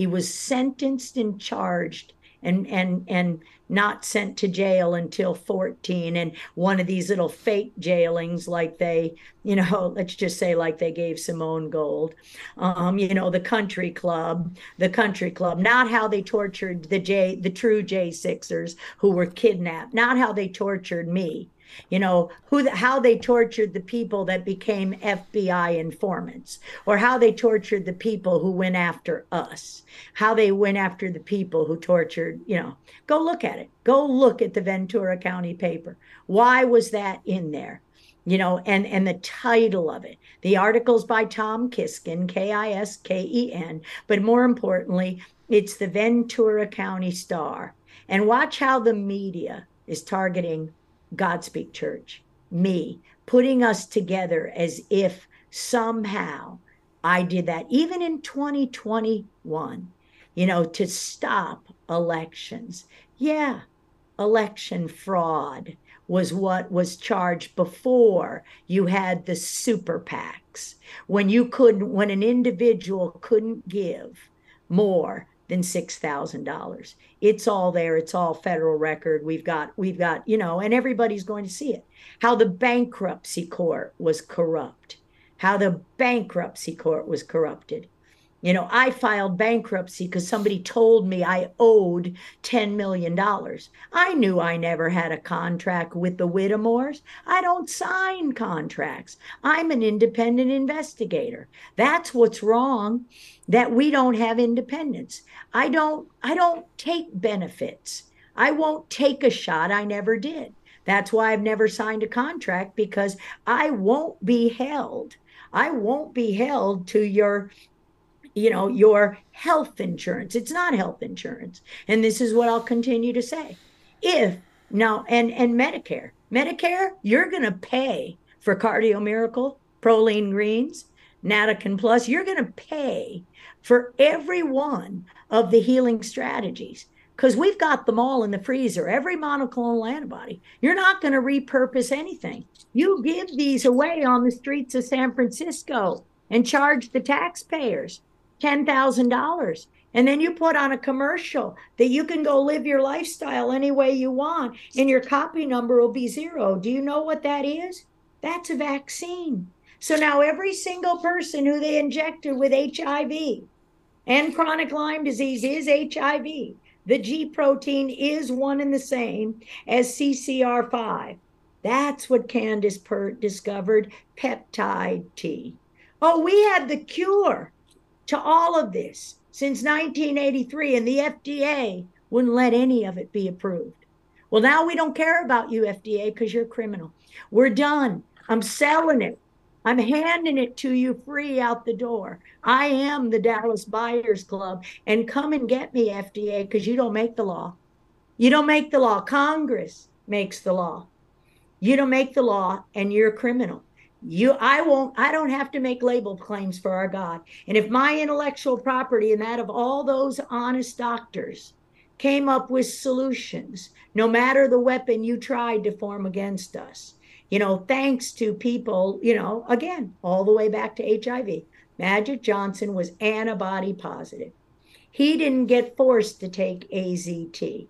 He was sentenced and charged and and and not sent to jail until 14 and one of these little fake jailings like they you know (laughs) let's just say like they gave simone gold. Um you know the country club the country club not how they tortured the j the true j sixers who were kidnapped not how they tortured me you know who how they tortured the people that became FBI informants or how they tortured the people who went after us how they went after the people who tortured you know. Go look at it. Go look at the Ventura County paper. Why was that in there? You know and and the title of it. The articles by Tom Kisken K I S K E N but more importantly it's the Ventura County Star. And watch how the media is targeting Godspeak Church, me, putting us together as if somehow I did that, even in 2021, you know, to stop elections. Yeah, election fraud was what was charged before you had the super PACs, when you couldn't, when an individual couldn't give more than $6,000. It's all there. It's all federal record. We've got, we've got, you know, and everybody's going to see it. How the bankruptcy court was corrupt, how the bankruptcy court was corrupted. You know, I filed bankruptcy because somebody told me I owed $10 million. I knew I never had a contract with the Whittemores. I don't sign contracts. I'm an independent investigator. That's what's wrong that we don't have independence. I don't I don't take benefits. I won't take a shot I never did. That's why I've never signed a contract because I won't be held. I won't be held to your you know, your health insurance. It's not health insurance. And this is what I'll continue to say. If now and and Medicare, Medicare, you're going to pay for Cardio Miracle, Proline Greens, Natacan Plus, you're going to pay for every one of the healing strategies because we've got them all in the freezer, every monoclonal antibody. You're not going to repurpose anything. You give these away on the streets of San Francisco and charge the taxpayers. $10,000. And then you put on a commercial that you can go live your lifestyle any way you want and your copy number will be zero. Do you know what that is? That's a vaccine. So now every single person who they injected with HIV and chronic Lyme disease is HIV. The G protein is one and the same as CCR5. That's what Candace Pert discovered peptide T. Oh, we had the cure to all of this since 1983, and the FDA wouldn't let any of it be approved. Well, now we don't care about you, FDA, because you're a criminal. We're done. I'm selling it. I'm handing it to you free out the door. I am the Dallas Buyers Club. And come and get me, FDA, because you don't make the law. You don't make the law. Congress makes the law. You don't make the law, and you're a criminal you i won't i don't have to make label claims for our god. And if my intellectual property and that of all those honest doctors came up with solutions no matter the weapon you tried to form against us you know thanks to people you know again all the way back to hiv magic johnson was antibody positive. He didn't get forced to take azt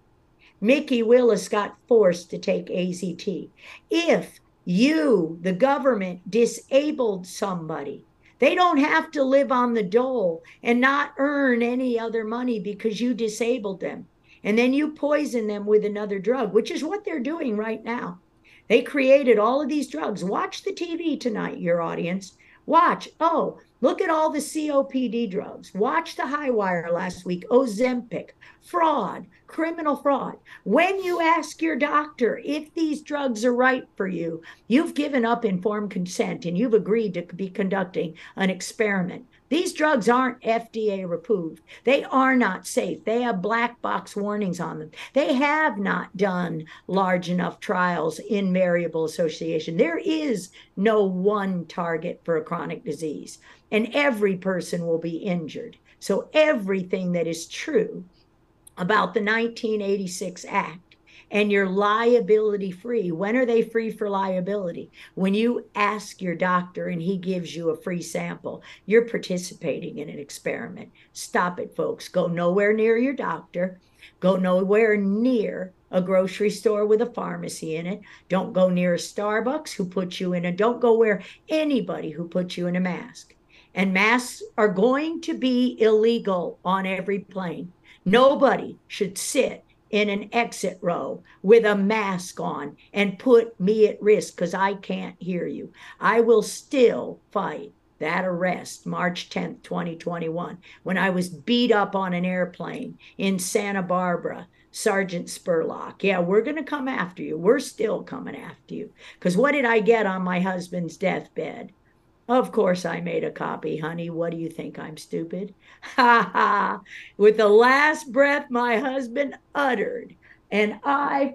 Mikki Willis got forced to take azt if you, the government, disabled somebody. They don't have to live on the dole and not earn any other money because you disabled them. And then you poison them with another drug, which is what they're doing right now. They created all of these drugs. Watch the TV tonight, your audience. Watch. Oh, look at all the COPD drugs. Watch the high wire last week. Ozempic, fraud, criminal fraud. When you ask your doctor if these drugs are right for you, you've given up informed consent and you've agreed to be conducting an experiment. These drugs aren't FDA approved. They are not safe. They have black box warnings on them. They have not done large enough trials in variable association. There is no one target for a chronic disease, and every person will be injured. So, everything that is true about the 1986 Act and you're liability free. When are they free for liability? When you ask your doctor and he gives you a free sample, you're participating in an experiment. Stop it, folks. Go nowhere near your doctor. Go nowhere near a grocery store with a pharmacy in it. Don't go near a Starbucks who puts you in a, don't go where anybody who puts you in a mask. And masks are going to be illegal on every plane. Nobody should sit in an exit row with a mask on and put me at risk because I can't hear you. I will still fight that arrest March 10th, 2021, when I was beat up on an airplane in Santa Barbara. Sergeant Spurlock, yeah, we're going to come after you. We're still coming after you. Because what did I get on my husband's deathbed? Of course, I made a copy, honey. What do you think? I'm stupid? Ha ha. With the last breath my husband uttered, and I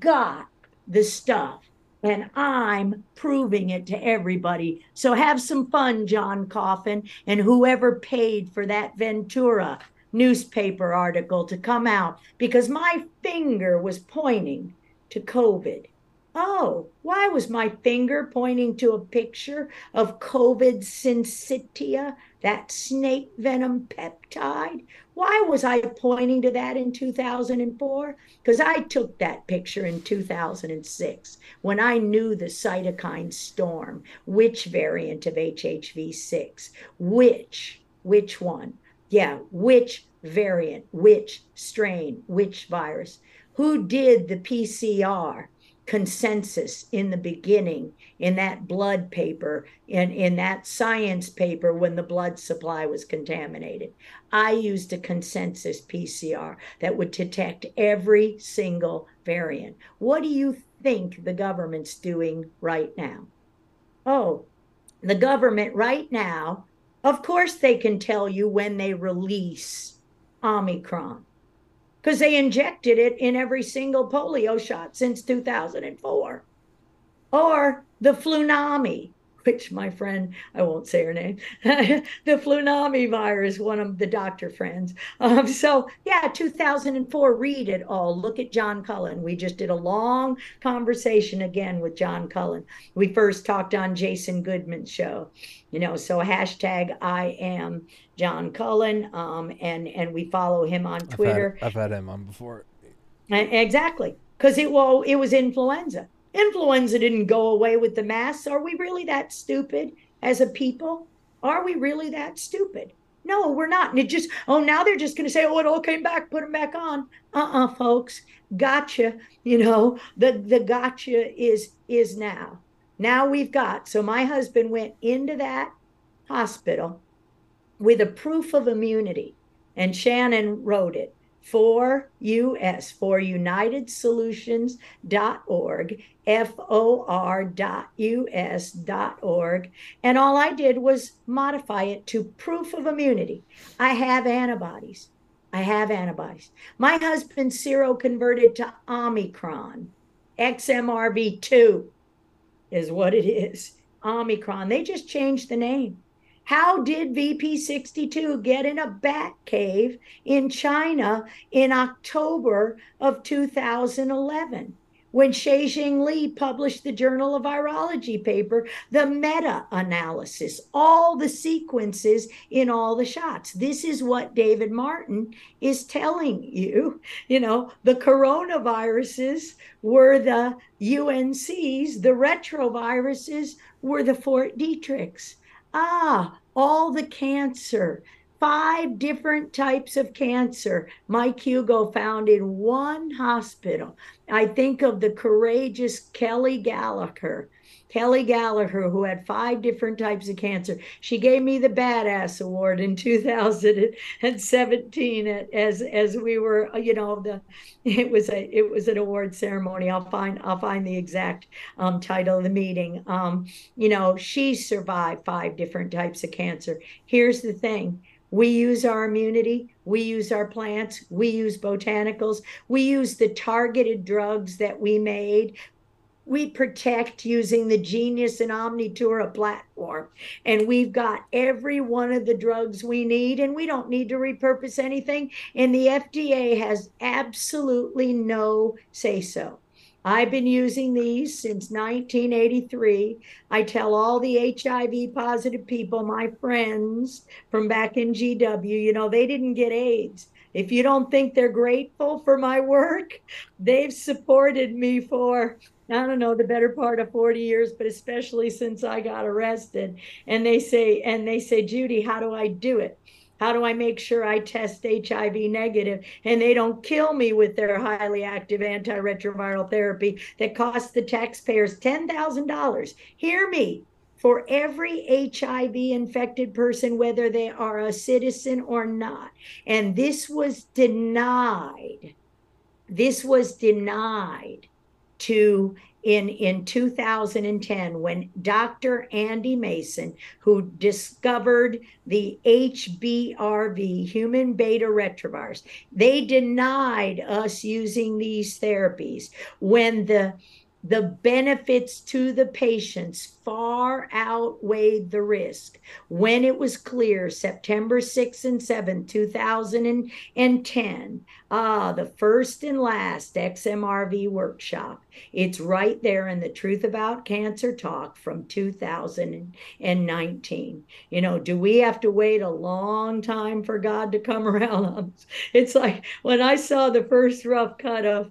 got the stuff, and I'm proving it to everybody. So have some fun, John Coffin, and whoever paid for that Ventura newspaper article to come out, because my finger was pointing to COVID. Oh, why was my finger pointing to a picture of COVID syncytia, that snake venom peptide? Why was I pointing to that in 2004? Because I took that picture in 2006 when I knew the cytokine storm, which variant of HHV6, which which one? Yeah, which variant, which strain, which virus? Who did the PCR consensus in the beginning in that blood paper in, in that science paper when the blood supply was contaminated. I used a consensus PCR that would detect every single variant. What do you think the government's doing right now? Oh, the government right now, of course, they can tell you when they release Omicron because they injected it in every single polio shot since 2004. Or the Flunami, which my friend, I won't say her name, (laughs) the Flunami virus, one of the doctor friends. Um, so, yeah, 2004, read it all. Look at John Cullen. We just did a long conversation again with John Cullen. We first talked on Jason Goodman's show, you know, so hashtag I am John Cullen, um, and, and we follow him on Twitter. I've had, I've had him on before. Exactly. Because it, well, it was influenza Influenza didn't go away with the masks. Are we really that stupid as a people? Are we really that stupid? No, we're not. And it just, oh, now they're just going to say, oh, it all came back, put them back on. Uh-uh, folks. Gotcha. You know, the, the gotcha is, is now. Now we've got, so my husband went into that hospital with a proof of immunity and Shannon wrote it for US, for unitedsolutions.org, for.us.org. And all I did was modify it to proof of immunity. I have antibodies. I have antibodies. My husband seroconverted to Omicron. XMRV2 is what it is. Omicron. They just changed the name. How did VP 62 get in a bat cave in China in October of 2011? When Shi Zhengli published the Journal of Virology paper, the meta analysis, all the sequences in all the shots. This is what David Martin is telling you. You know, the coronaviruses were the UNCs, the retroviruses were the Fort Detricks. Ah, all the cancer, five different types of cancer. Mike Hugo found in one hospital. I think of the courageous Kelly Gallagher Kelly Gallagher, who had five different types of cancer. She gave me the Badass Award in 2017 as as we were, you know, the it was a it was an award ceremony. I'll find I'll find the exact um, title of the meeting. Um, you know, she survived five different types of cancer. Here's the thing. We use our immunity. We use our plants. We use botanicals. We use the targeted drugs that we made we protect using the Genius and Omnitura platform. And we've got every one of the drugs we need, and we don't need to repurpose anything. And the FDA has absolutely no say so. I've been using these since 1983. I tell all the HIV positive people, my friends from back in GW, you know, they didn't get AIDS. If you don't think they're grateful for my work, they've supported me for I don't know, the better part of 40 years, but especially since I got arrested. And they say, and they say, Judy, how do I do it? How do I make sure I test HIV negative and they don't kill me with their highly active antiretroviral therapy that costs the taxpayers $10,000? Hear me. For every HIV infected person, whether they are a citizen or not. And this was denied. This was denied to in in 2010 when Dr. Andy Mason who discovered the HBRV human beta retrovirus they denied us using these therapies when the the benefits to the patients far outweighed the risk when it was clear September 6 and 7, 2010. Ah, the first and last XMRV workshop. It's right there in the Truth About Cancer talk from 2019. You know, do we have to wait a long time for God to come (laughs) around? It's like when I saw the first rough cut of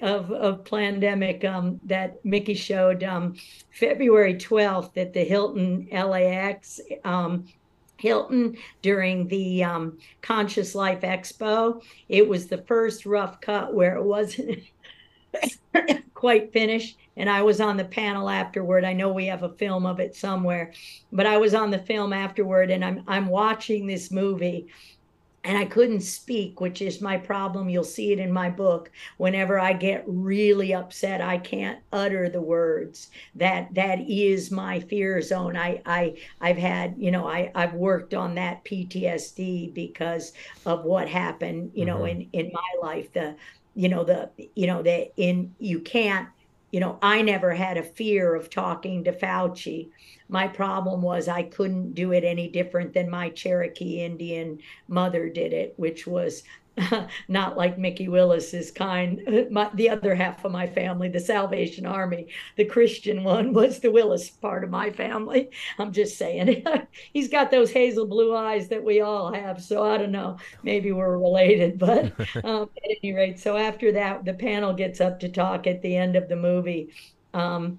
of of Plandemic um, that Mikki showed um, February 12th at the Hilton LAX. Um, Hilton during the um, Conscious Life Expo. It was the first rough cut where it wasn't (laughs) quite finished. And I was on the panel afterward. I know we have a film of it somewhere, but I was on the film afterward and I'm I'm watching this movie and I couldn't speak, which is my problem. You'll see it in my book. Whenever I get really upset, I can't utter the words. That that is my fear zone. I I I've had, you know, I I've worked on that PTSD because of what happened, you know, mm-hmm. in in my life. The you know the you know the in you can't you know, I never had a fear of talking to Fauci. My problem was I couldn't do it any different than my Cherokee Indian mother did it, which was (laughs) not like Mikki Willis's kind. (laughs) My, the other half of my family, the Salvation Army, the Christian one, (laughs) was the Willis part of my family. I'm just saying, he's got those hazel blue eyes that we all have. So I don't know, maybe we're related. But um, at any rate, so after that, the panel gets up to talk at the end of the movie. Um,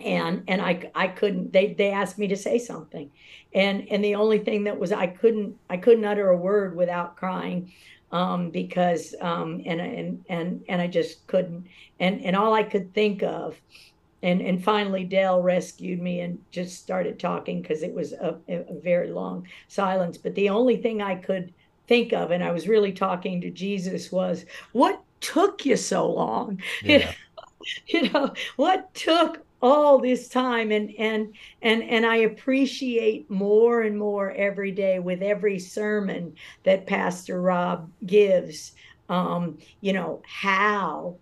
and and I I couldn't they they asked me to say something and and the only thing that was I couldn't I couldn't utter a word without crying um, because um, and and and and I just couldn't and and all I could think of and and finally Del rescued me and just started talking because it was a, a, very long silence but the only thing I could think of and I was really talking to Jesus was what took you so long (laughs) yeah. (laughs) you know what took all this time and and and and I appreciate more and more every day with every sermon that Pastor Rob gives um you know how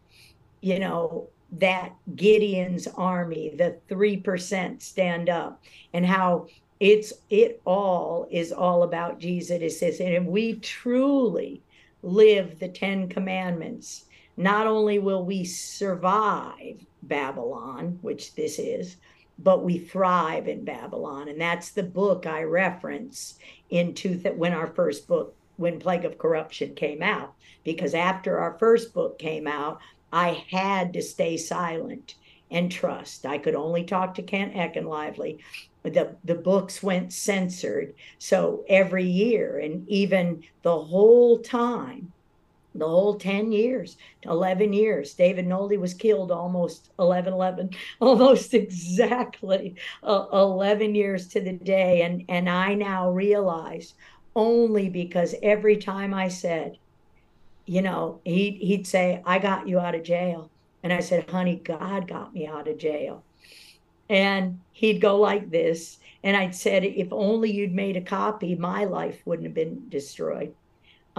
you know that Gideon's army the 3% stand up and how it's it all is all about Jesus. It says and if we truly live the 10 commandments not only will we survive Babylon, which this is, but we thrive in Babylon. And that's the book I reference into that when our first book, when Plague of Corruption came out. Because after our first book came out, I had to stay silent and trust. I could only talk to Kent Heckenlively. The the books went censored. So every year and even the whole time the whole 10 years 11 years. David nolde was killed almost 11 11 (laughs) almost exactly uh, 11 years to the day. And and i now realize only because every time i said you know he, he'd say i got you out of jail. And i said honey god got me out of jail. And he'd go like this and i'd said if only you'd made a copy my life wouldn't have been destroyed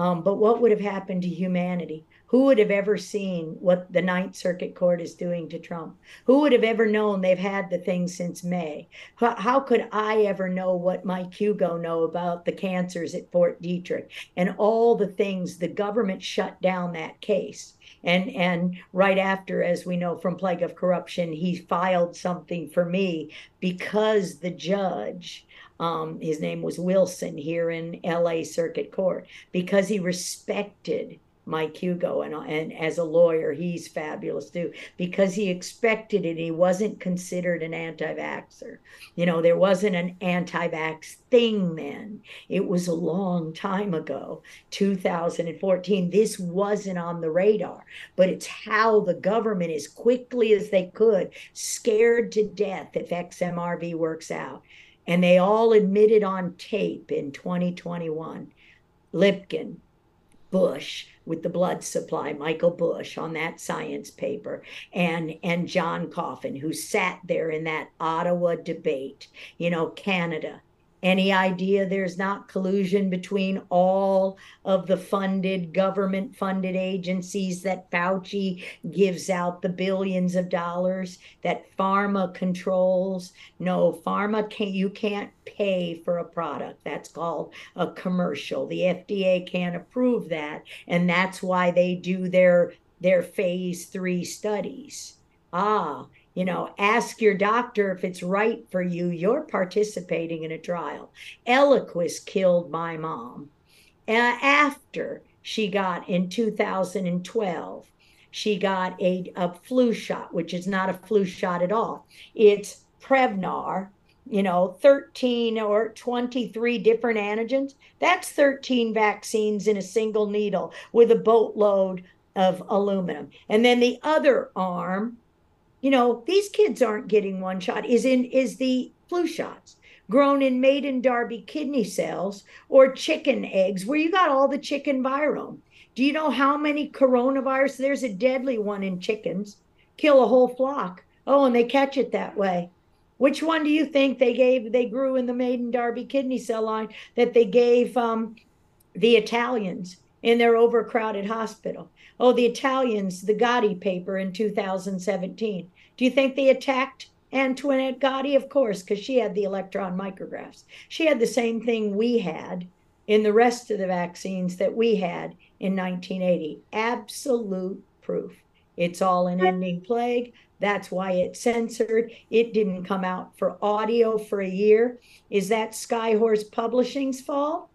um, but what would have happened to humanity? Who would have ever seen what the Ninth Circuit Court is doing to Trump? Who would have ever known they've had the thing since May? How, how could I ever know what Mike Hugo know about the cancers at Fort Detrick and all the things the government shut down that case? and and right after as we know from plague of corruption he filed something for me because the judge um, his name was Wilson here in LA Circuit Court because he respected Mike Hugo and, and as a lawyer he's fabulous too because he expected it. He wasn't considered an anti-vaxxer. You know there wasn't an anti-vax thing then. It was a long time ago 2014 this wasn't on the radar but it's how the government as quickly as they could scared to death if XMRV works out and they all admitted on tape in 2021 Lipkin, Busch with the blood supply, Michael Busch on that science paper, and and John Coffin, who sat there in that Ottawa debate, you know, Canada, any idea? There's not collusion between all of the funded government funded agencies that Fauci gives out the billions of dollars that pharma controls. No pharma can't, you can't pay for a product. That's called a commercial. The FDA can't approve that and that's why they do their their phase 3 studies. Ah you know ask your doctor if it's right for you you're participating in a trial eliquis killed my mom uh, after she got in 2012 she got a, a flu shot which is not a flu shot at all it's prevnar you know, 13 or 23 different antigens. That's 13 vaccines in a single needle with a boatload of aluminum. And then the other arm, you know, these kids aren't getting one shot, is in is the flu shots grown in Madin Darby kidney cells or chicken eggs, where you got all the chicken virome. Do you know how many coronavirus? There's a deadly one in chickens, kill a whole flock. Oh, and they catch it that way. Which one do you think they gave? They grew in the Madin Darby kidney cell line that they gave um, the Italians in their overcrowded hospital. Oh, the Italians, the Gatti paper in 2017. Do you think they attacked Antoinette Gatti? Of course, because she had the electron micrographs. She had the same thing we had in the rest of the vaccines that we had in 1980. Absolute proof. It's all an ending plague. That's why it's censored. It didn't come out for audio for a year. Is that Skyhorse Publishing's fault?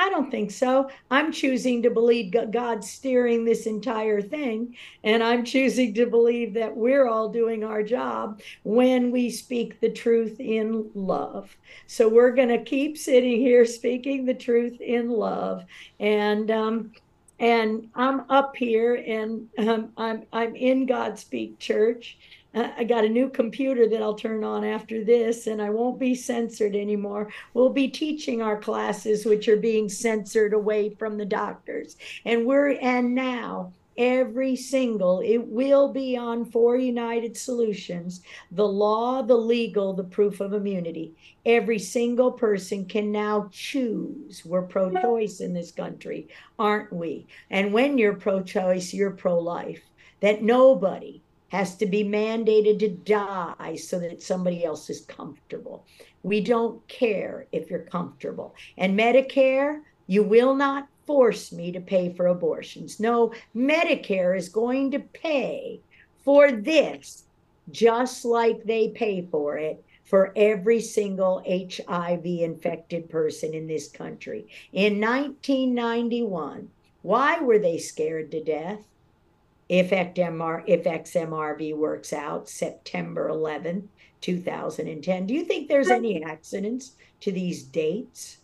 I don't think so. I'm choosing to believe God's steering this entire thing. And I'm choosing to believe that we're all doing our job when we speak the truth in love. So we're going to keep sitting here speaking the truth in love. And, um, and I'm up here and um, I'm I'm in Godspeak Church. I got a new computer that I'll turn on after this, and I won't be censored anymore. We'll be teaching our classes, which are being censored away from the doctors. And we're and now every single it will be on for united solutions the law the legal the proof of immunity every single person can now choose we're pro-choice in this country aren't we and when you're pro-choice you're pro-life that nobody has to be mandated to die so that somebody else is comfortable we don't care if you're comfortable and medicare you will not force me to pay for abortions. No, Medicare is going to pay for this just like they pay for it for every single HIV infected person in this country. In 1991, why were they scared to death? If, XMR, if XMRV works out September 11th, 2010, do you think there's any accidents to these dates?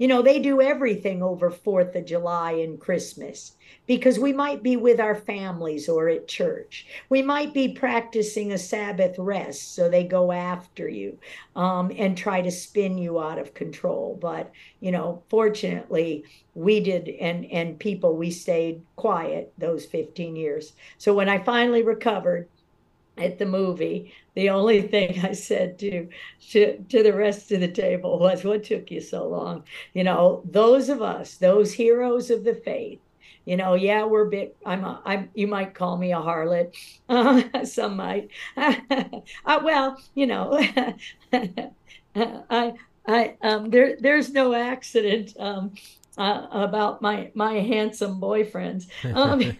You know, they do everything over 4th of July and Christmas because we might be with our families or at church. We might be practicing a Sabbath rest, so they go after you um, and try to spin you out of control. But, you know, fortunately, we did, and, and people, we stayed quiet those 15 years. So when I finally recovered, at the movie, the only thing I said to, to to the rest of the table was, "What took you so long?" You know, those of us, those heroes of the faith. You know, yeah, we're bit. I'm. A, I'm. You might call me a harlot. Uh, (laughs) some might. (laughs) uh, well, you know, (laughs) I. I. Um. There. There's no accident. Um uh, about my my handsome boyfriends. (laughs) Um,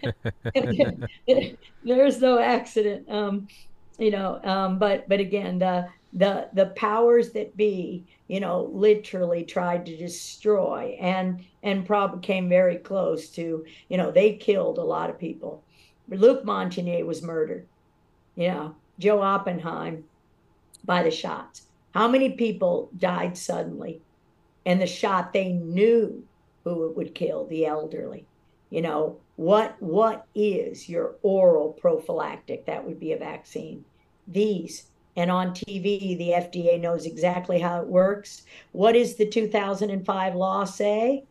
(laughs) there's no accident, um, you know. Um, but but again, the the the powers that be, you know, literally tried to destroy and and probably came very close to, you know, they killed a lot of people. Luc Montagnier was murdered. You know, Joe Oppenheim by the shots. How many people died suddenly? And the shot they knew who it would kill the elderly. You know what what is your oral prophylactic that would be a vaccine? These and on TV the FDA knows exactly how it works. What does the 2005 law say?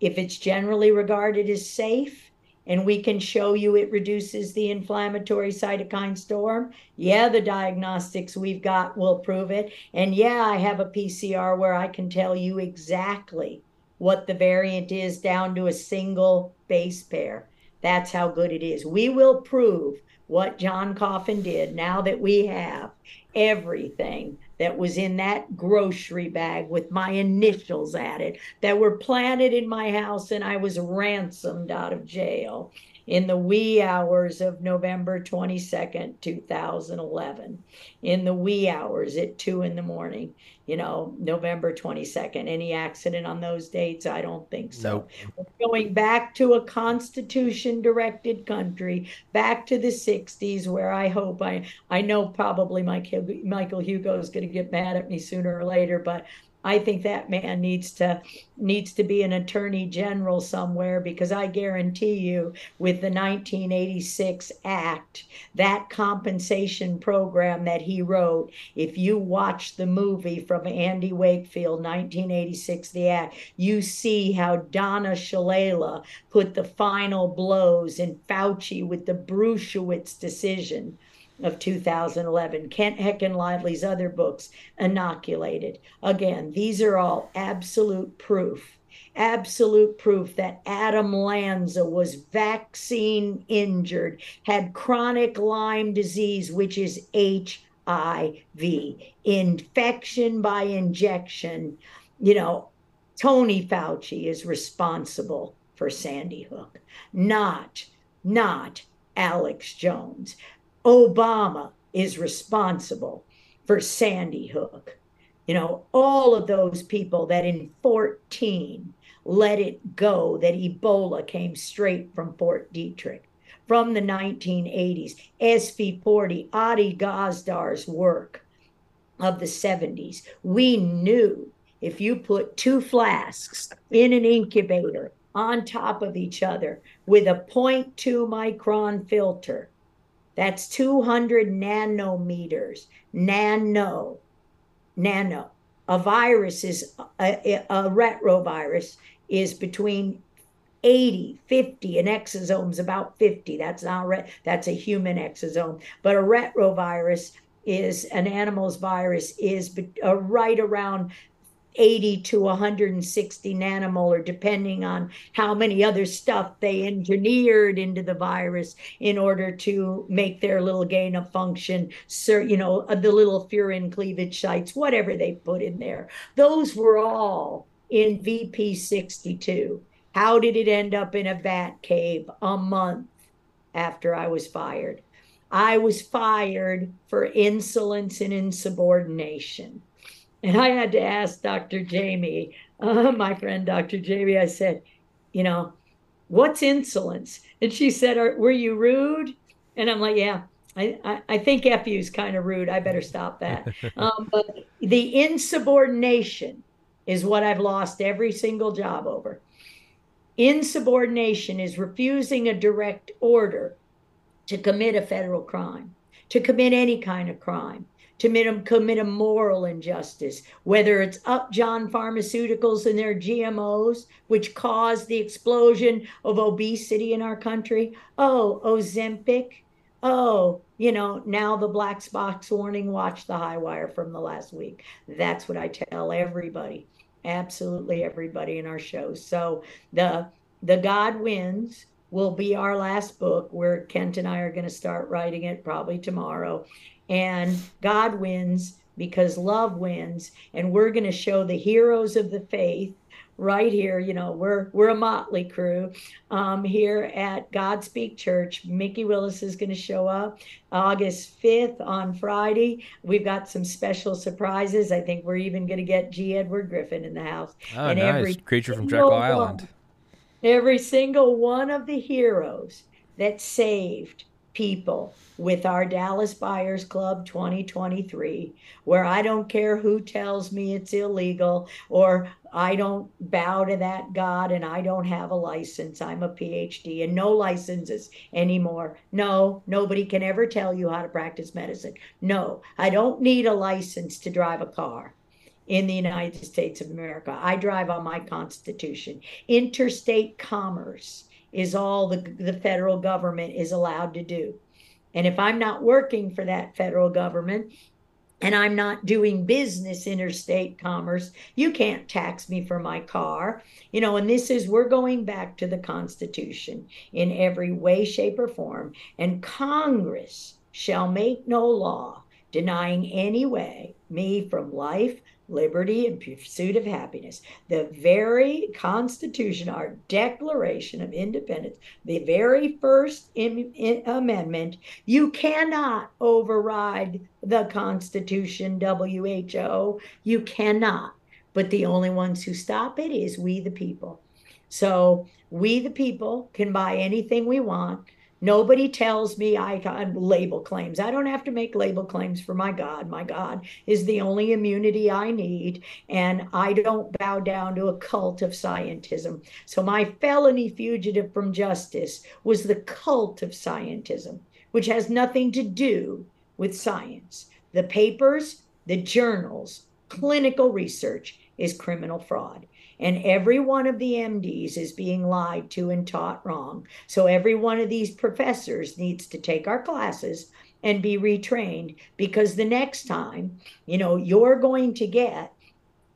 If it's generally regarded as safe and we can show you it reduces the inflammatory cytokine storm yeah the diagnostics we've got will prove it. And yeah I have a PCR where I can tell you exactly what the variant is down to a single base pair. That's how good it is. We will prove what John Coffin did now that we have everything that was in that grocery bag with my initials at it that were planted in my house and I was ransomed out of jail. In the wee hours of November 22nd, 2011, in the wee hours at two in the morning, you know, November 22nd. Any accident on those dates? I don't think so. Nope. Going back to a constitution directed country, back to the 60s, where I hope I, I know probably Mike, Michael Hugo is going to get mad at me sooner or later, but I think that man needs to needs to be an attorney general somewhere because I guarantee you with the 1986 act that compensation program that he wrote if you watch the movie from Andy Wakefield 1986 the act you see how Donna Shalala put the final blows in Fauci with the Bruesewitz decision of 2011. Kent Heckenlively's other books, Inoculated. Again, these are all absolute proof, absolute proof that Adam Lanza was vaccine injured, had chronic Lyme disease, which is HIV, infection by injection. You know, Tony Fauci is responsible for Sandy Hook, not, not Alex Jones. Obama is responsible for Sandy Hook. You know, all of those people that in 14 let it go that Ebola came straight from Fort Detrick from the 1980s. SV40, Adi Gazdar's work of the 70s. We knew if you put two flasks in an incubator on top of each other with a 0.2 micron filter, that's 200 nanometers. Nano, nano. A virus is a, a retrovirus is between 80, 50, an exosome is about 50. That's not re- that's a human exosome, but a retrovirus is an animal's virus is be- uh, right around 80 to 160 nanomolar, depending on how many other stuff they engineered into the virus in order to make their little gain of function, you know, uh, the little furin cleavage sites, whatever they put in there. Those were all in VP62. How did it end up in a bat cave a month after I was fired? I was fired for insolence and insubordination. And I had to ask Dr. Jamie, uh, my friend Dr. Jamie, I said, you know, what's insolence? And she said, were you rude? And I'm like, yeah, I, I, I think FU is kind of rude. I better stop that. (laughs) um, but the insubordination is what I've lost every single job over. Insubordination is refusing a direct order to commit a federal crime, to commit any kind of crime to commit a moral injustice, whether it's Upjohn Pharmaceuticals and their GMOs, which caused the explosion of obesity in our country. Oh, Ozempic. Oh, you know, now the black box warning, watch the high wire from the last week. That's what I tell everybody, absolutely everybody in our shows. So the the God wins will be our last book where Kent and I are going to start writing it probably tomorrow and God wins because love wins. And we're going to show the heroes of the faith right here. You know we're we're a motley crew um, here at godspeak church. Mikki willis is going to show up august 5th on friday. We've got some special surprises. I think we're even going to get g. Edward griffin in the house. Oh and nice. Every creature from jekyll island. every single one of the heroes that saved people with our Dallas Buyers Club 2023, where I don't care who tells me it's illegal or I don't bow to that God and I don't have a license. I'm a PhD and no licenses anymore. No, nobody can ever tell you how to practice medicine. No, I don't need a license to drive a car in the United States of America. I drive on my Constitution. Interstate commerce is all the, the federal government is allowed to do. And if I'm not working for that federal government and I'm not doing business interstate commerce, you can't tax me for my car. You know, and this is, we're going back to the Constitution in every way, shape, or form. And Congress shall make no law denying any way me from life, liberty, and pursuit of happiness. The very Constitution, our Declaration of Independence, the very first amendment, you cannot override the Constitution, WHO. You cannot. But the only ones who stop it is we, the people. So we, the people, can buy anything we want Nobody tells me I can label claims. I don't have to make label claims for my God. My God is the only immunity I need, and I don't bow down to a cult of scientism. So my felony fugitive from justice was the cult of scientism, which has nothing to do with science. The papers, the journals, clinical research is criminal fraud. And every one of the MDs is being lied to and taught wrong. So every one of these professors needs to take our classes and be retrained because the next time, you know, you're going to get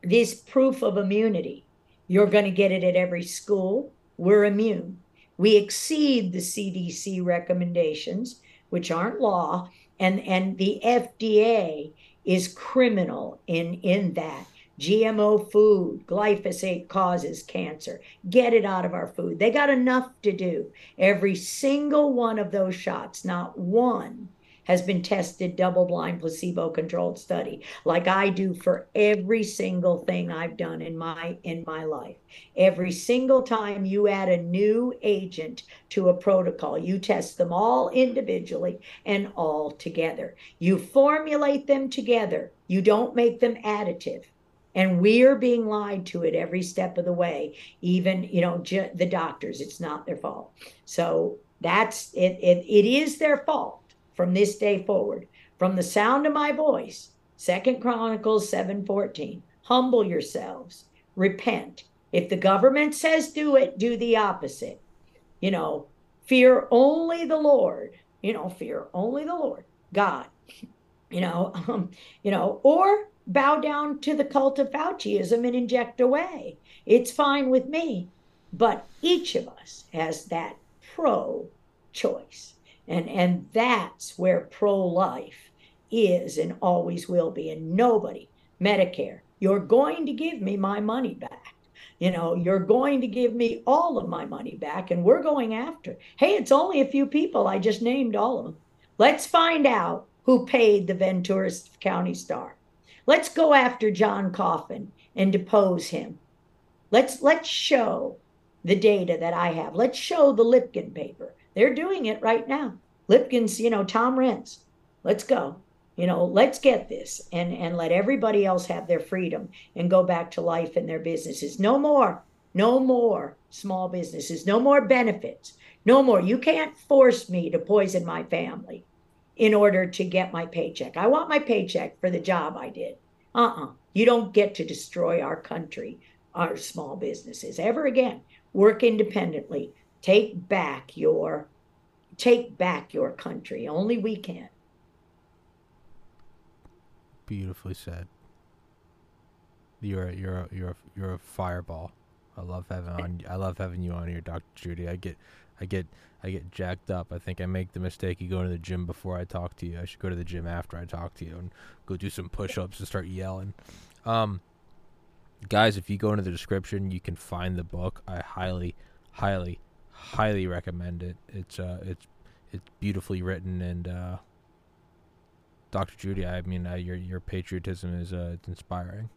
this proof of immunity. You're going to get it at every school. We're immune. We exceed the CDC recommendations, which aren't law, and, and the FDA is criminal in, in that. GMO food, glyphosate causes cancer. Get it out of our food. They got enough to do. Every single one of those shots, not one has been tested double blind placebo controlled study like I do for every single thing I've done in my in my life. Every single time you add a new agent to a protocol, you test them all individually and all together. You formulate them together. You don't make them additive and we're being lied to it every step of the way even you know ju- the doctors it's not their fault. So that's it, it it is their fault from this day forward. From the sound of my voice second chronicles 7:14 humble yourselves repent. If the government says do it do the opposite. You know fear only the lord you know fear only the lord god you know (laughs) um, you know or bow down to the cult of Fauciism and inject away. It's fine with me. But each of us has that pro choice. And, and that's where pro life is and always will be. And nobody, Medicare, you're going to give me my money back. You know, you're going to give me all of my money back, and we're going after. Hey, it's only a few people. I just named all of them. Let's find out who paid the Ventura County Star. Let's go after John Coffin and depose him. Let's let's show the data that I have. Let's show the Lipkin paper. They're doing it right now. Lipkin's, you know, Tom Renz. Let's go. You know, let's get this and and let everybody else have their freedom and go back to life and their businesses. No more. No more small businesses. No more benefits. No more. You can't force me to poison my family in order to get my paycheck. I want my paycheck for the job I did. Uh uh-uh. uh You don't get to destroy our country, our small businesses ever again. Work independently. Take back your take back your country. Only we can. Beautifully said. You're you're you're you're a fireball. I love having on. I love having you on here, Dr. Judy. I get I get I get jacked up. I think I make the mistake of going to the gym before I talk to you. I should go to the gym after I talk to you and go do some push-ups and start yelling. Um, guys, if you go into the description, you can find the book. I highly, highly, highly recommend it. It's uh, it's it's beautifully written and uh, Dr. Judy, I mean, uh, your your patriotism is uh, inspiring.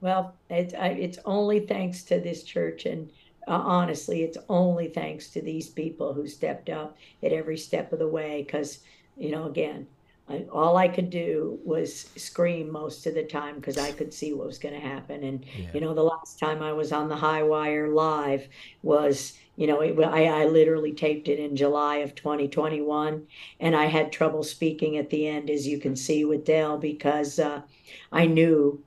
Well, it's it's only thanks to this church and uh, honestly, it's only thanks to these people who stepped up at every step of the way. Because, you know, again, I, all I could do was scream most of the time because I could see what was going to happen. And, yeah. you know, the last time I was on the high wire live was, you know, it, I, I literally taped it in July of 2021. And I had trouble speaking at the end, as you can see with Dale, because uh, I knew,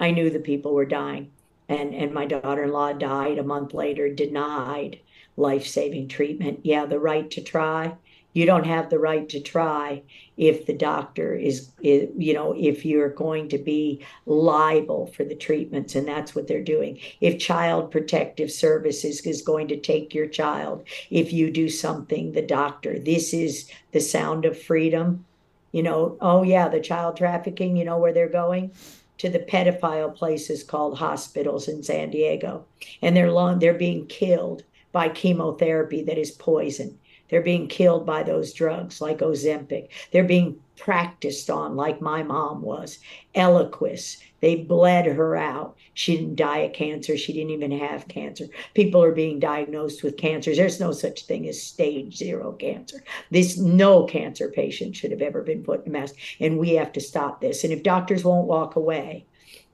I knew the people were dying and and my daughter-in-law died a month later denied life-saving treatment. Yeah the right to try. You don't have the right to try if the doctor is, is, you know if you're going to be liable for the treatments and that's what they're doing. If child protective services is going to take your child if you do something the doctor this is the sound of freedom. You know oh yeah the child trafficking you know where they're going to the pedophile places called hospitals in San Diego, and they're long, they're being killed by chemotherapy that is poison. They're being killed by those drugs like Ozempic. They're being practiced on like my mom was. Eliquis. They bled her out. She didn't die of cancer. She didn't even have cancer. People are being diagnosed with cancers. There's no such thing as stage zero cancer. This no cancer patient should have ever been put in a mask. And we have to stop this. And if doctors won't walk away,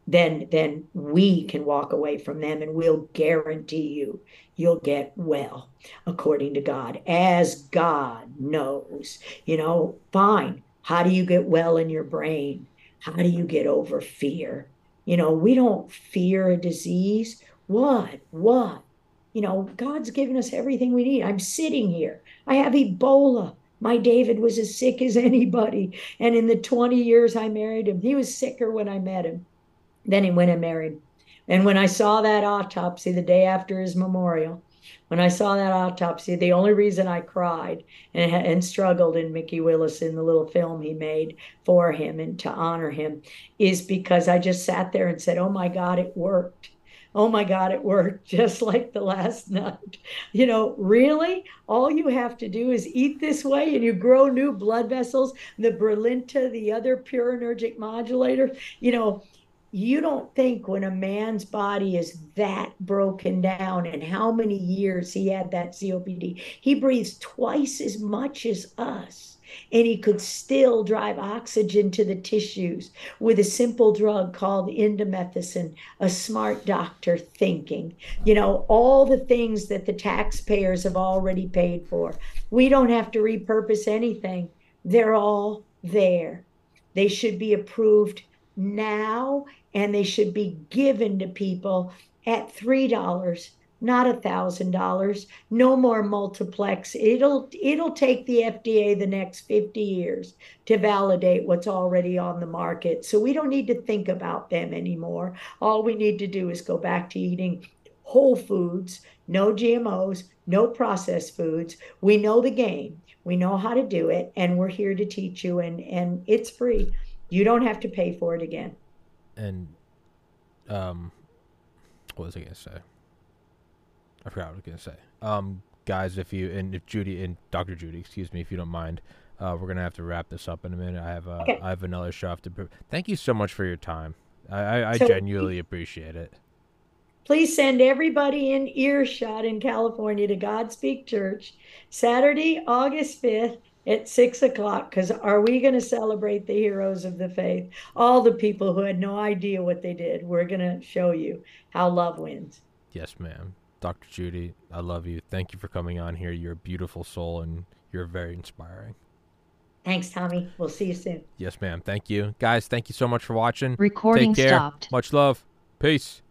then then we can walk away from them and we'll guarantee you you'll get well according to God as God knows. You know, fine. How do you get well in your brain? How do you get over fear? You know, we don't fear a disease. What? What? You know, God's given us everything we need. I'm sitting here. I have Ebola. My David was as sick as (laughs) anybody. And in the 20 years I married him, he was sicker when I met him than he when I married. And when I saw that autopsy the day after his memorial, when I saw that autopsy, the only reason I cried and, and struggled in Mikki Willis in the little film he made for him and to honor him is because I just sat there and said, Oh my God, it worked. Oh my God, it worked (laughs) just like the last (laughs) night. You know, really, all you have to do is eat this way and you grow new blood vessels. The Brilinta, the other purinergic modulator, you know, you don't think when a man's body is that broken down and how many years he had that COPD, he breathes twice as much as us. And he could still drive oxygen to the tissues with a simple drug called indomethacin, a smart doctor thinking. You know, all the things that the taxpayers have already paid for. We don't have to repurpose anything, they're all there. They should be approved now and they should be given to people at $3 not a thousand dollars. No more multiplex. It'll it'll take the fda the next 50 years to validate what's already on the market. So we don't need to think about them anymore. All we need to do is go back to eating whole foods no gmos no processed foods. We know the game. We know how to do it and we're here to teach you and and it's free you don't have to pay for it again and um, what was I gonna say? I forgot what I was gonna say. Um, guys, if you and if Judy and Dr. Judy, excuse me, if you don't mind, uh, we're gonna have to wrap this up in a minute. I have uh, okay. I have another show to. Pre- Thank you so much for your time. I I, I so, genuinely appreciate it. Please send everybody in earshot in California to Godspeak Church, Saturday, August fifth at six o'clock because are we going to celebrate the heroes of the faith? All the people who had no idea what they did. We're going to show you how love wins. Yes, ma'am. Dr. Judy, I love you. Thank you for coming on here. You're a beautiful soul and you're very inspiring. Thanks, Tommy. We'll see you soon. Yes, ma'am. Thank you. Guys, thank you so much for watching. Recording Take care. stopped. Much love. Peace.